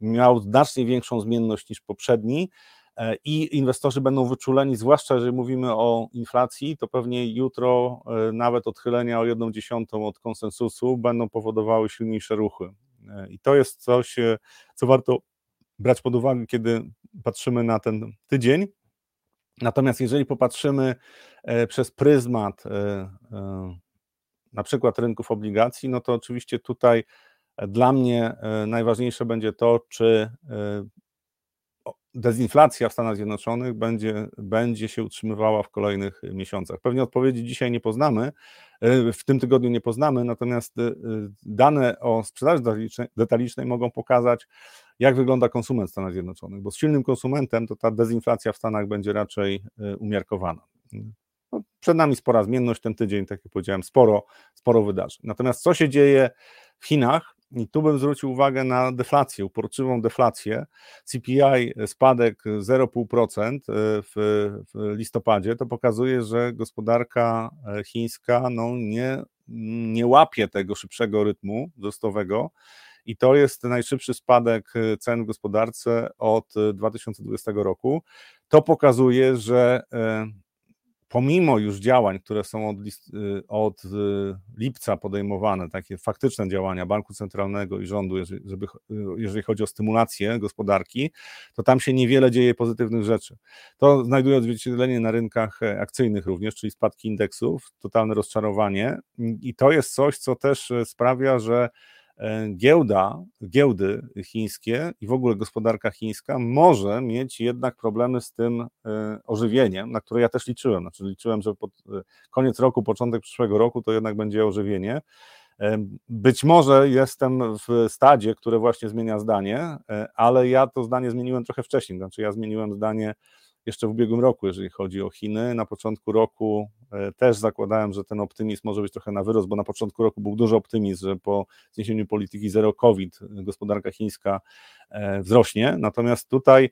miał znacznie większą zmienność niż poprzedni. E, i inwestorzy będą wyczuleni, zwłaszcza jeżeli mówimy o inflacji, to pewnie jutro e, nawet odchylenia o jedną dziesiątą od konsensusu będą powodowały silniejsze ruchy. E, I to jest coś, co warto brać pod uwagę, kiedy patrzymy na ten tydzień. Natomiast jeżeli popatrzymy przez pryzmat na przykład rynków obligacji, no to oczywiście tutaj dla mnie najważniejsze będzie to, czy dezinflacja w Stanach Zjednoczonych będzie, będzie się utrzymywała w kolejnych miesiącach. Pewnie odpowiedzi dzisiaj nie poznamy, e, w tym tygodniu nie poznamy, natomiast e, dane o sprzedaży detalicznej mogą pokazać, jak wygląda konsument w Stanach Zjednoczonych, bo z silnym konsumentem to ta dezinflacja w Stanach będzie raczej umiarkowana. No, przed nami spora zmienność ten tydzień, tak jak powiedziałem, sporo, sporo wydarzeń. Natomiast co się dzieje w Chinach? I tu bym zwrócił uwagę na deflację, uporczywą deflację. CPI spadek 0,5% e, w, w listopadzie to pokazuje, że gospodarka e, chińska no, nie, nie łapie tego szybszego rytmu wzrostowego. I to jest najszybszy spadek e, cen w gospodarce od 2020 roku. To pokazuje, że pomimo już działań, które są od, y, od y, lipca podejmowane, takie faktyczne działania Banku Centralnego i rządu, jeżeli, żeby, y, jeżeli chodzi o stymulację gospodarki, to tam się niewiele dzieje pozytywnych rzeczy. To znajduje odzwierciedlenie na rynkach e, akcyjnych również, czyli spadki indeksów, totalne rozczarowanie i to jest coś, co też e, sprawia, że giełda, giełdy chińskie i w ogóle gospodarka chińska może mieć jednak problemy z tym e, ożywieniem, na które ja też liczyłem. Znaczy liczyłem, że pod e, koniec roku, początek przyszłego roku to jednak będzie ożywienie. Być może jestem w stadzie, które właśnie zmienia zdanie, ale ja to zdanie zmieniłem trochę wcześniej. Znaczy, ja zmieniłem zdanie jeszcze w ubiegłym roku, jeżeli chodzi o Chiny. Na początku roku e, też zakładałem, że ten optymizm może być trochę na wyrost, bo na początku roku był duży optymizm, że po zniesieniu polityki zero COVID gospodarka chińska e, wzrośnie. Natomiast tutaj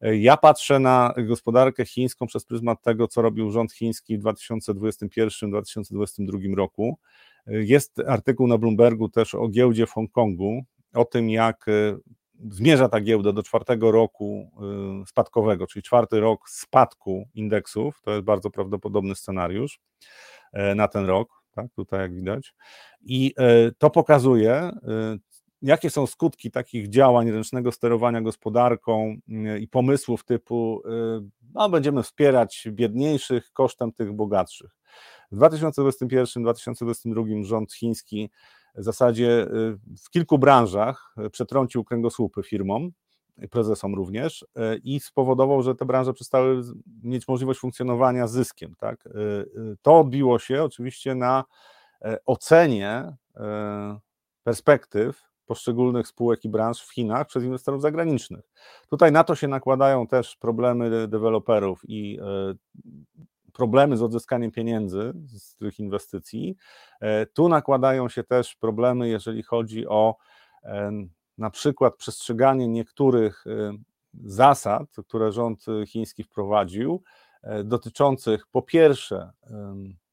e, ja patrzę na gospodarkę chińską przez pryzmat tego, co robił rząd chiński w 2021-2022 roku. Jest artykuł na Bloombergu też o giełdzie w Hongkongu, o tym, jak zmierza ta giełda do czwartego roku y, spadkowego, czyli czwarty rok spadku indeksów, to jest bardzo prawdopodobny scenariusz e, na ten rok, tak, tutaj jak widać. I e, to pokazuje, y, jakie są skutki takich działań ręcznego sterowania gospodarką i pomysłów typu no, będziemy wspierać biedniejszych kosztem tych bogatszych. W 2021-2022 rząd chiński w zasadzie y, w kilku branżach y, przetrącił kręgosłupy firmom, prezesom również i spowodował, że te branże przestały mieć możliwość funkcjonowania z zyskiem. Tak? Y, to odbiło się oczywiście na e, ocenie e, perspektyw poszczególnych spółek i branż w Chinach przez inwestorów zagranicznych. Tutaj na to się nakładają też problemy deweloperów i e, problemy z odzyskaniem pieniędzy z tych inwestycji. E, tu nakładają się też problemy, jeżeli chodzi o na przykład przestrzeganie niektórych e, zasad, które rząd chiński wprowadził, e, dotyczących po pierwsze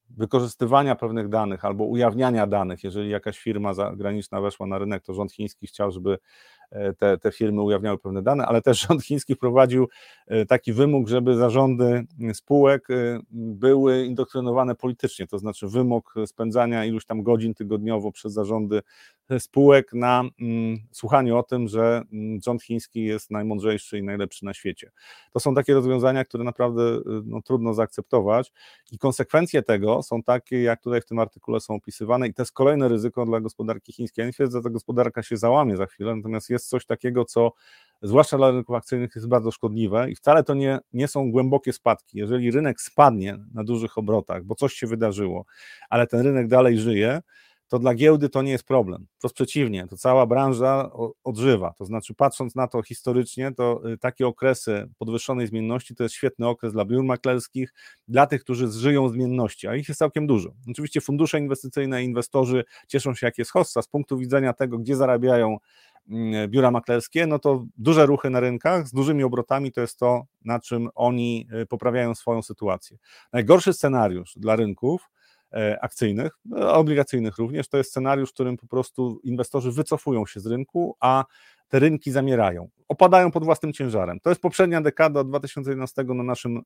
wykorzystywania pewnych danych albo ujawniania danych. Jeżeli jakaś firma zagraniczna weszła na rynek, to rząd chiński chciał, żeby E, te, te firmy ujawniały pewne dane, ale też rząd chiński wprowadził e, taki wymóg, żeby zarządy spółek e, były indoktrynowane politycznie, to znaczy wymóg spędzania iluś tam godzin tygodniowo przez zarządy spółek na mm, słuchaniu o tym, że mm, rząd chiński jest najmądrzejszy i najlepszy na świecie. To są takie rozwiązania, które naprawdę no, trudno zaakceptować i konsekwencje tego są takie, jak tutaj w tym artykule są opisywane i to jest kolejne ryzyko dla gospodarki chińskiej. Ja nie twierdzę, że ta gospodarka się załamie za chwilę, natomiast jest jest coś takiego, co zwłaszcza dla rynków akcyjnych jest bardzo szkodliwe i wcale to nie, nie są głębokie spadki. Jeżeli rynek spadnie na dużych obrotach, bo coś się wydarzyło, ale ten rynek dalej żyje, to dla giełdy to nie jest problem. Wprost przeciwnie, to cała branża odżywa. To znaczy, patrząc na to historycznie, to y, takie okresy podwyższonej zmienności to jest świetny okres dla biur maklerskich, dla tych, którzy żyją zmienności, a ich jest całkiem dużo. Oczywiście fundusze inwestycyjne, inwestorzy cieszą się, jak jest hossa, z punktu widzenia tego, gdzie zarabiają biura maklerskie, no to duże ruchy na rynkach z dużymi obrotami to jest to, na czym oni e, poprawiają swoją sytuację. Najgorszy scenariusz dla rynków e, akcyjnych, no, obligacyjnych również, to jest scenariusz, w którym po prostu inwestorzy wycofują się z rynku, a te rynki zamierają, opadają pod własnym ciężarem. To jest poprzednia dekada od 2011 na, naszym, e,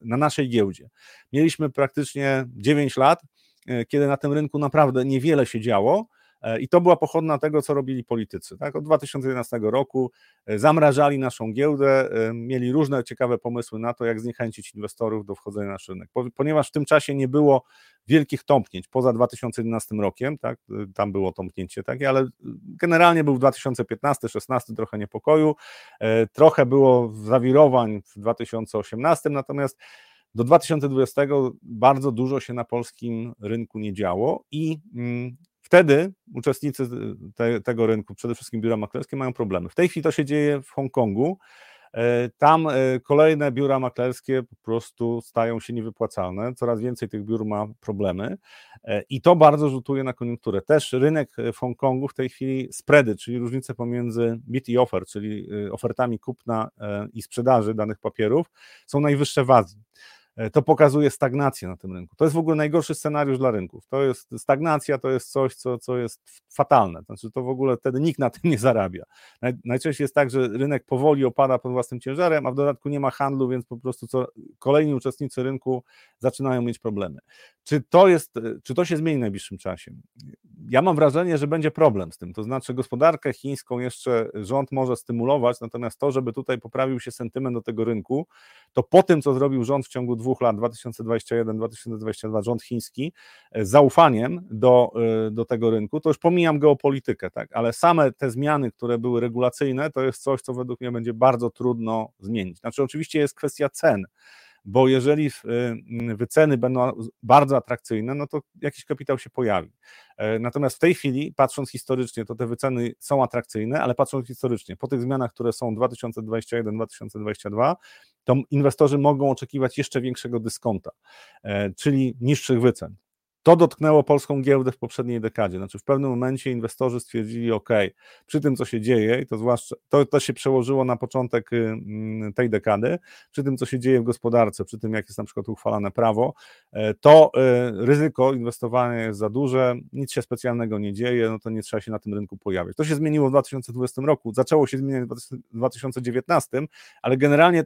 na naszej giełdzie. Mieliśmy praktycznie 9 lat, kiedy na tym rynku naprawdę niewiele się działo, E, I to była pochodna tego, co robili politycy. Tak? Od 2011 roku e, zamrażali naszą giełdę, e, mieli różne ciekawe pomysły na to, jak zniechęcić inwestorów do wchodzenia na rynek. Ponieważ w tym czasie nie było wielkich tąpnięć, poza 2011 rokiem, tak? tam było tąpnięcie takie, ale generalnie był 2015-16 trochę niepokoju, trochę było zawirowań w 2018, natomiast do 2020 bardzo dużo się na polskim rynku nie działo i mm, Wtedy uczestnicy te, tego rynku, przede wszystkim biura maklerskie, mają problemy. W tej chwili to się dzieje w Hongkongu. E, tam e, kolejne biura maklerskie po prostu stają się niewypłacalne, coraz więcej tych biur ma problemy e, i to bardzo rzutuje na koniunkturę. Też rynek w Hongkongu w tej chwili spready, czyli różnice pomiędzy bid i offer, czyli ofertami kupna i sprzedaży danych papierów, są najwyższe w Azji. E, to pokazuje stagnację na tym rynku. To jest w ogóle najgorszy scenariusz dla rynków. To jest stagnacja, to jest coś, co, co jest fatalne. Znaczy, to w ogóle wtedy nikt na tym nie zarabia. Naj, najczęściej jest tak, że rynek powoli opada pod własnym ciężarem, a w dodatku nie ma handlu, więc po prostu co, kolejni uczestnicy rynku zaczynają mieć problemy. Czy to jest, czy to się zmieni w najbliższym czasie? Ja mam wrażenie, że będzie problem z tym. To znaczy, gospodarkę chińską jeszcze rząd może stymulować, natomiast to, żeby tutaj poprawił się sentyment do tego rynku, to po tym, co zrobił rząd w ciągu dwóch lat, 2021-2022, rząd chiński, z zaufaniem do, do tego rynku, to już pomijam geopolitykę, tak, ale same te zmiany, które były regulacyjne, to jest coś, co według mnie będzie bardzo trudno zmienić. Znaczy, oczywiście jest kwestia cen bo jeżeli wyceny będą bardzo atrakcyjne, no to jakiś kapitał się pojawi. Natomiast w tej chwili, patrząc historycznie, to te wyceny są atrakcyjne, ale patrząc historycznie, po tych zmianach, które są 2021-2022, to inwestorzy mogą oczekiwać jeszcze większego dyskonta, czyli niższych wycen. To dotknęło polską giełdę w poprzedniej dekadzie. Znaczy, w pewnym momencie inwestorzy stwierdzili, OK, przy tym, co się dzieje, i to zwłaszcza to, to się przełożyło na początek y, mm, tej dekady, przy tym, co się dzieje w gospodarce, przy tym, jak jest na przykład uchwalane prawo, e, to e, ryzyko inwestowania jest za duże, nic się specjalnego nie dzieje, no to nie trzeba się na tym rynku pojawiać. To się zmieniło w 2020 roku, zaczęło się zmieniać w 2019, ale generalnie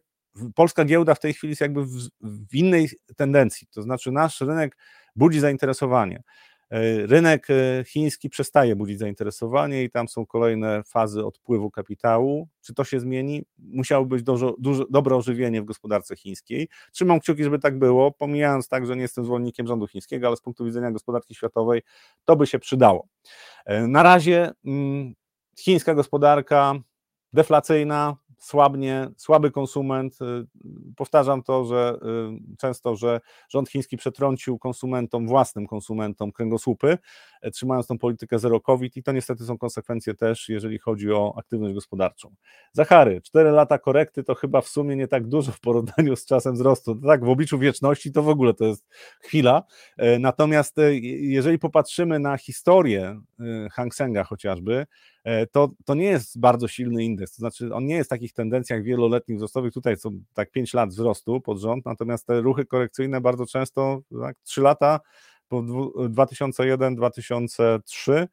polska giełda w tej chwili jest jakby w, w innej tendencji, to znaczy nasz rynek budzi zainteresowanie. E, rynek e, chiński przestaje budzić zainteresowanie i tam są kolejne fazy odpływu kapitału. Czy to się zmieni? Musiało być dużo, dużo, dobre ożywienie w gospodarce chińskiej. Trzymam kciuki, żeby tak było, pomijając tak, że nie jestem zwolennikiem rządu chińskiego, ale z punktu widzenia gospodarki światowej to by się przydało. E, na razie mm, chińska gospodarka deflacyjna, słabnie, słaby konsument. Y, powtarzam to, że y, często, że rząd chiński przetrącił konsumentom, własnym konsumentom kręgosłupy, e, trzymając tą politykę zero COVID i to niestety są konsekwencje też, jeżeli chodzi o aktywność gospodarczą. Zachary, 4 lata korekty to chyba w sumie nie tak dużo w porównaniu z czasem wzrostu. Tak, w obliczu wieczności to w ogóle to jest chwila. E, natomiast e, jeżeli popatrzymy na historię Hang Senga chociażby, to, to nie jest bardzo silny indeks, to znaczy on nie jest w takich tendencjach wieloletnich wzrostowych, tutaj są tak 5 lat wzrostu pod rząd, natomiast te ruchy korekcyjne bardzo często, tak, 3 lata, po 2001-2003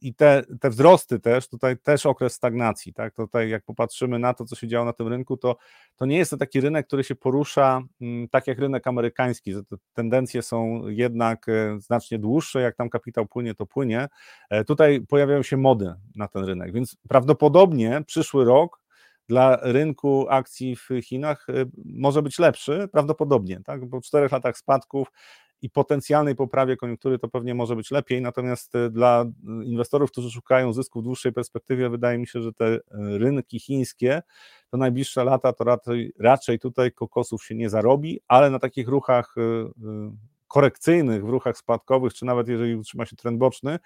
i te, te wzrosty też, tutaj też okres stagnacji, tak, tutaj jak popatrzymy na to, co się działo na tym rynku, to, to nie jest to taki rynek, który się porusza mm, tak jak rynek amerykański, że te tendencje są jednak e, znacznie dłuższe, jak tam kapitał płynie, to płynie, e, tutaj pojawiają się mody na ten rynek, więc prawdopodobnie przyszły rok dla rynku akcji w Chinach e, może być lepszy, prawdopodobnie, tak? Po czterech latach spadków i potencjalnej poprawie koniunktury to pewnie może być lepiej, natomiast e, dla e, inwestorów, którzy szukają zysku w dłuższej perspektywie, wydaje mi się, że te e, rynki chińskie to najbliższe lata to raczej, raczej tutaj kokosów się nie zarobi, ale na takich ruchach korekcyjnych, w ruchach spadkowych, czy nawet jeżeli utrzyma się trend boczny,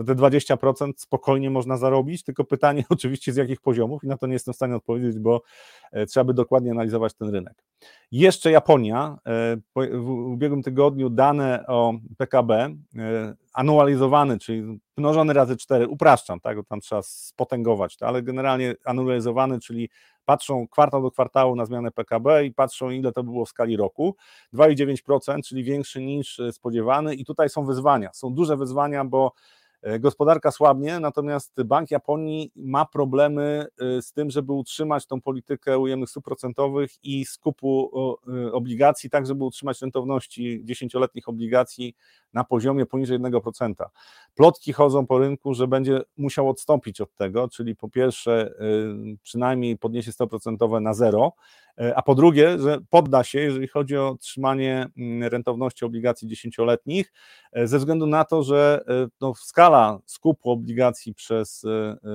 to te 20% spokojnie można zarobić, tylko pytanie oczywiście z jakich poziomów i na to nie jestem w stanie odpowiedzieć, bo e, trzeba by dokładnie analizować ten rynek. Jeszcze Japonia, e, w ubiegłym tygodniu dane o PKB e, anualizowany, czyli mnożony razy 4, upraszczam, tak, bo tam trzeba spotęgować, ale generalnie anualizowany, czyli patrzą kwartał do kwartału na zmianę PKB i patrzą ile to było w skali roku, 2,9%, czyli większy niż spodziewany i tutaj są wyzwania, są duże wyzwania, bo gospodarka słabnie, natomiast Bank Japonii ma problemy e, z tym, żeby utrzymać tą politykę ujemnych stóp procentowych i skupu e, obligacji, tak żeby utrzymać rentowności dziesięcioletnich obligacji na poziomie poniżej 1%. Plotki chodzą po rynku, że będzie musiał odstąpić od tego, czyli po pierwsze przynajmniej podniesie 100% na zero, a po drugie, że podda się, jeżeli chodzi o trzymanie mm, rentowności obligacji dziesięcioletnich, ze względu na to, że no, skala skupu obligacji przez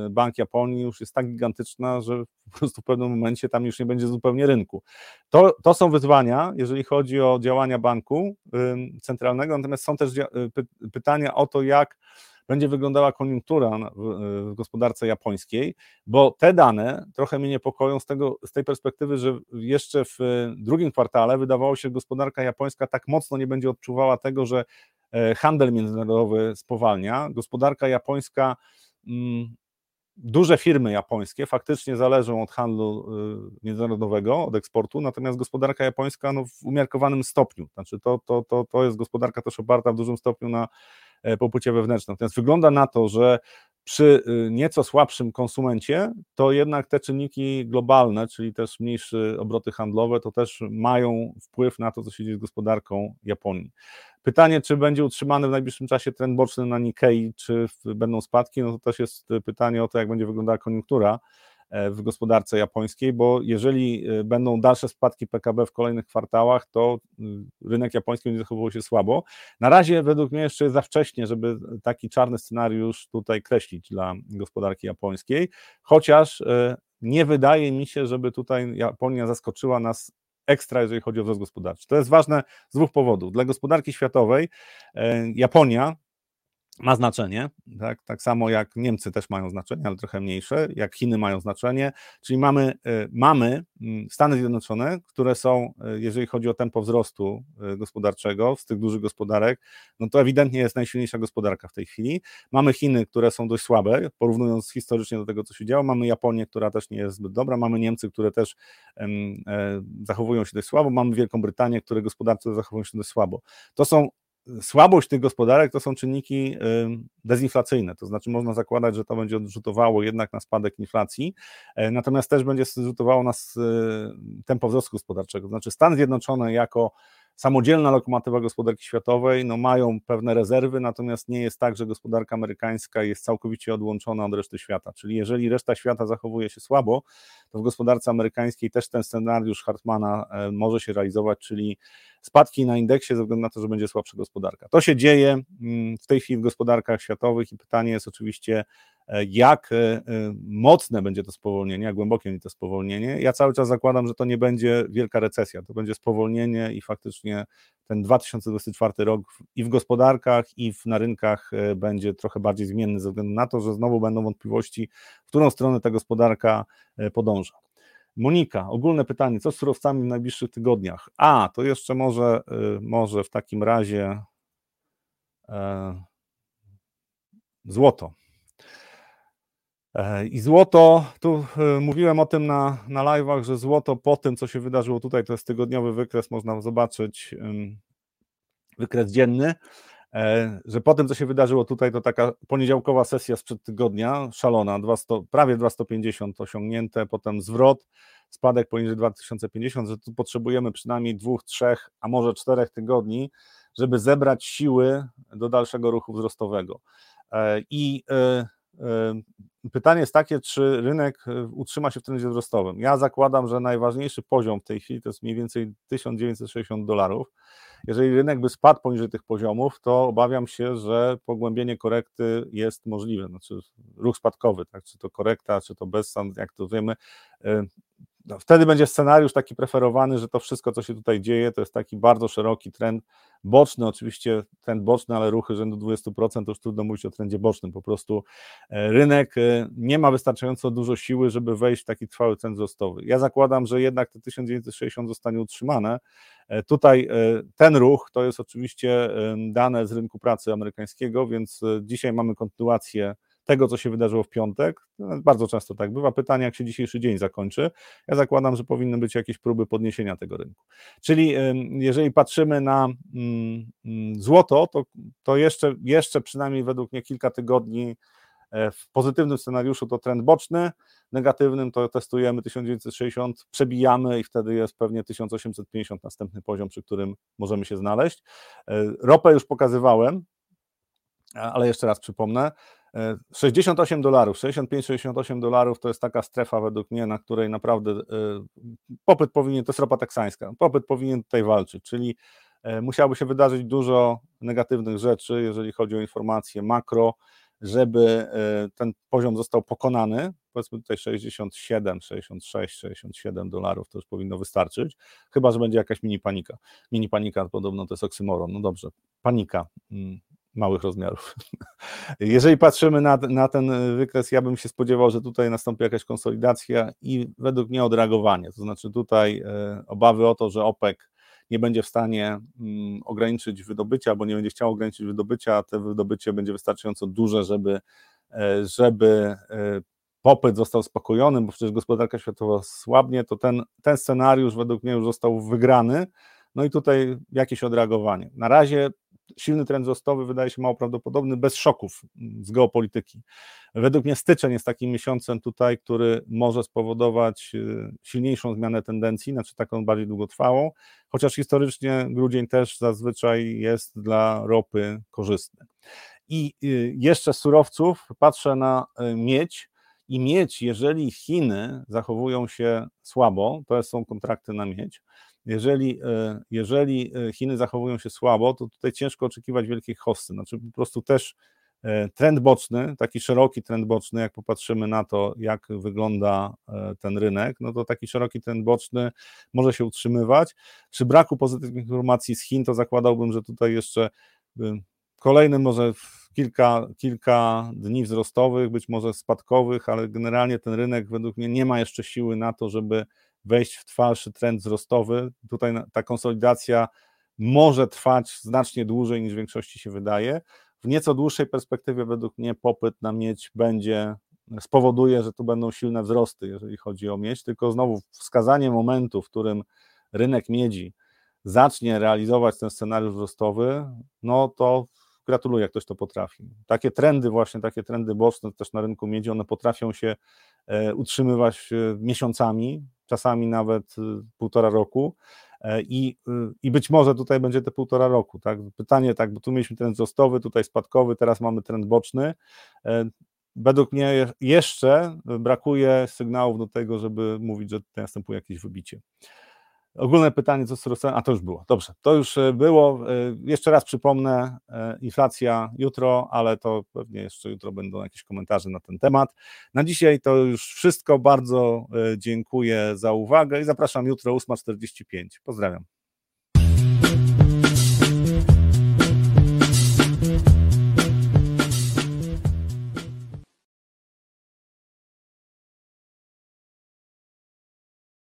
Bank Japonii już jest tak gigantyczna, że po prostu w pewnym momencie tam już nie będzie zupełnie rynku. To, to są wyzwania, jeżeli chodzi o działania banku centralnego, natomiast są też pytania o to, jak będzie wyglądała koniunktura w gospodarce japońskiej, bo te dane trochę mnie niepokoją z, tego, z tej perspektywy, że jeszcze w drugim kwartale wydawało się, że gospodarka japońska tak mocno nie będzie odczuwała tego, że e, handel międzynarodowy spowalnia. Gospodarka japońska mm, duże firmy japońskie faktycznie zależą od handlu międzynarodowego, od eksportu, natomiast gospodarka japońska no, w umiarkowanym stopniu, znaczy to, to, to, to jest gospodarka też oparta w dużym stopniu na e, popłycie wewnętrznym. Natomiast wygląda na to, że przy y, nieco słabszym konsumencie, to jednak te czynniki globalne, czyli też mniejsze obroty handlowe, to też mają wpływ na to, co się dzieje z gospodarką Japonii. Pytanie, czy będzie utrzymany w najbliższym czasie trend boczny na Nikkei, czy będą spadki, no to też jest pytanie o to, jak będzie wyglądała koniunktura w gospodarce japońskiej, bo jeżeli e, będą dalsze spadki PKB w kolejnych kwartałach, to y, rynek japoński będzie zachowywał się słabo. Na razie według mnie jeszcze za wcześnie, żeby taki czarny scenariusz tutaj kreślić dla gospodarki japońskiej, chociaż e, nie wydaje mi się, żeby tutaj Japonia zaskoczyła nas ekstra, jeżeli chodzi o wzrost gospodarczy. To jest ważne z dwóch powodów. Dla gospodarki światowej Japonia ma znaczenie, tak? tak samo jak Niemcy też mają znaczenie, ale trochę mniejsze, jak Chiny mają znaczenie, czyli mamy, e, mamy mm, Stany Zjednoczone, które są, e, jeżeli chodzi o tempo wzrostu e, gospodarczego z tych dużych gospodarek, no to ewidentnie jest najsilniejsza gospodarka w tej chwili. Mamy Chiny, które są dość słabe, porównując historycznie do tego, co się działo, mamy Japonię, która też nie jest zbyt dobra, mamy Niemcy, które też zachowują się dość słabo, mamy Wielką Brytanię, które gospodarcze zachowują się dość słabo. To są słabość tych gospodarek to są czynniki dezinflacyjne, to znaczy można zakładać, że to będzie odrzutowało jednak na spadek inflacji, e, natomiast też będzie rzutowało na tempo wzrostu gospodarczego, to znaczy Stany Zjednoczone jako samodzielna lokomotywa gospodarki światowej, no mają pewne rezerwy, natomiast nie jest tak, że gospodarka amerykańska jest całkowicie odłączona od reszty świata. Czyli jeżeli reszta świata zachowuje się słabo, to w gospodarce amerykańskiej też ten scenariusz Hartmana e, może się realizować, czyli spadki na indeksie ze względu na to, że będzie słabsza gospodarka. To się dzieje mm, w tej chwili w gospodarkach światowych i pytanie jest oczywiście, jak e, mocne będzie to spowolnienie, jak głębokie będzie to spowolnienie. Ja cały czas zakładam, że to nie będzie wielka recesja, to będzie spowolnienie i faktycznie ten 2024 rok i w gospodarkach, i w, na rynkach e, będzie trochę bardziej zmienny ze względu na to, że znowu będą wątpliwości, w którą stronę ta gospodarka podąża. Monika, ogólne pytanie, co z surowcami w najbliższych tygodniach? A, to jeszcze może, może w takim razie e, złoto. E, I złoto, tu e, mówiłem o tym na, na live'ach, że złoto po tym, co się wydarzyło tutaj, to jest tygodniowy wykres, można zobaczyć wykres dzienny, E, że po tym, co się wydarzyło tutaj, to taka poniedziałkowa sesja sprzed tygodnia, szalona, 200, prawie 250 osiągnięte, potem zwrot, spadek poniżej 2050, że tu potrzebujemy przynajmniej dwóch, trzech, a może czterech tygodni, żeby zebrać siły do dalszego ruchu wzrostowego. I e, pytanie jest takie, czy rynek utrzyma się w trendzie wzrostowym. Ja zakładam, że najważniejszy poziom w tej chwili to jest mniej więcej 1960 dolarów jeżeli rynek by spadł poniżej tych poziomów, to obawiam się, że pogłębienie korekty jest możliwe. Znaczy ruch spadkowy, tak? czy to korekta, czy to bez, jak to wiemy, e, no, wtedy będzie scenariusz taki preferowany, że to wszystko, co się tutaj dzieje, to jest taki bardzo szeroki trend boczny, oczywiście trend boczny, ale ruchy rzędu 20%, to już trudno mówić o trendzie bocznym, po prostu e, rynek e, nie ma wystarczająco dużo siły, żeby wejść w taki trwały trend wzrostowy. Ja zakładam, że jednak te 1960 zostanie utrzymane. E, tutaj ten ruch to jest oczywiście dane z rynku pracy amerykańskiego, więc dzisiaj mamy kontynuację tego, co się wydarzyło w piątek. No, bardzo często tak bywa. Pytanie, jak się dzisiejszy dzień zakończy. Ja zakładam, że powinny być jakieś próby podniesienia tego rynku. Czyli jeżeli patrzymy na mm, mm, złoto, to, to jeszcze, jeszcze przynajmniej według mnie kilka tygodni e, w pozytywnym scenariuszu to trend boczny, negatywnym to testujemy 1960, przebijamy i wtedy jest pewnie 1850 następny poziom, przy którym możemy się znaleźć. E, ropę już pokazywałem, ale jeszcze raz przypomnę, 68 dolarów, 65-68 dolarów to jest taka strefa według mnie, na której naprawdę e, popyt powinien, to jest ropa teksańska, popyt powinien tutaj walczyć, czyli e, musiałoby się wydarzyć dużo negatywnych rzeczy, jeżeli chodzi o informacje makro, żeby e, ten poziom został pokonany, powiedzmy tutaj 67, 66, 67 dolarów, to już powinno wystarczyć, chyba, że będzie jakaś mini panika. Mini panika podobno to jest oksymoron, no dobrze, panika, mm, małych rozmiarów. Jeżeli patrzymy na, na ten wykres, ja bym się spodziewał, że tutaj nastąpi jakaś konsolidacja i według mnie odreagowanie. To znaczy tutaj e, obawy o to, że OPEC nie będzie w stanie mm, ograniczyć wydobycia, albo nie będzie chciał ograniczyć wydobycia, a to wydobycie będzie wystarczająco duże, żeby, e, żeby e, popyt został spokojony, bo przecież gospodarka światowa słabnie, to ten, ten scenariusz według mnie już został wygrany. No i tutaj jakieś odreagowanie. Na razie silny trend wzrostowy wydaje się mało prawdopodobny, bez szoków z geopolityki. Według mnie styczeń jest takim miesiącem tutaj, który może spowodować y, silniejszą zmianę tendencji, znaczy taką bardziej długotrwałą, chociaż historycznie grudzień też zazwyczaj jest dla ropy korzystny. I y, jeszcze z surowców patrzę na y, miedź, i miedź, jeżeli Chiny zachowują się słabo, to są kontrakty na miedź, jeżeli, e, jeżeli e, Chiny zachowują się słabo, to tutaj ciężko oczekiwać wielkiej hossy. Znaczy po prostu też e, trend boczny, taki szeroki trend boczny, jak popatrzymy na to, jak wygląda ten rynek, no to taki szeroki trend boczny może się utrzymywać. Przy braku pozytywnych informacji z Chin, to zakładałbym, że tutaj jeszcze kolejny może kilka, kilka dni wzrostowych, być może spadkowych, ale generalnie ten rynek według mnie nie ma jeszcze siły na to, żeby wejść w trwalszy trend wzrostowy. Tutaj ta konsolidacja może trwać znacznie dłużej niż w większości się wydaje. W nieco dłuższej perspektywie według mnie popyt na miedź będzie spowoduje, że tu będą silne wzrosty, jeżeli chodzi o miedź, tylko znowu wskazanie momentu, w którym rynek miedzi zacznie realizować ten scenariusz wzrostowy, no to gratuluję, jak ktoś to potrafi. Takie trendy, właśnie takie trendy boczne też na rynku miedzi, one potrafią się e, utrzymywać e, miesiącami, czasami nawet e, półtora roku. I, I być może tutaj będzie te półtora roku. Tak? Pytanie, tak, bo tu mieliśmy trend wzrostowy, tutaj spadkowy, teraz mamy trend boczny. Według mnie jeszcze brakuje sygnałów do tego, żeby mówić, że następuje jakieś wybicie. Ogólne pytanie, co z surowcami, a to już było, dobrze, to już e, było, e, jeszcze raz przypomnę, e, inflacja jutro, ale to pewnie jeszcze jutro będą jakieś komentarze na ten temat. Na dzisiaj to już wszystko, bardzo dziękuję za uwagę i zapraszam jutro 8.45, pozdrawiam.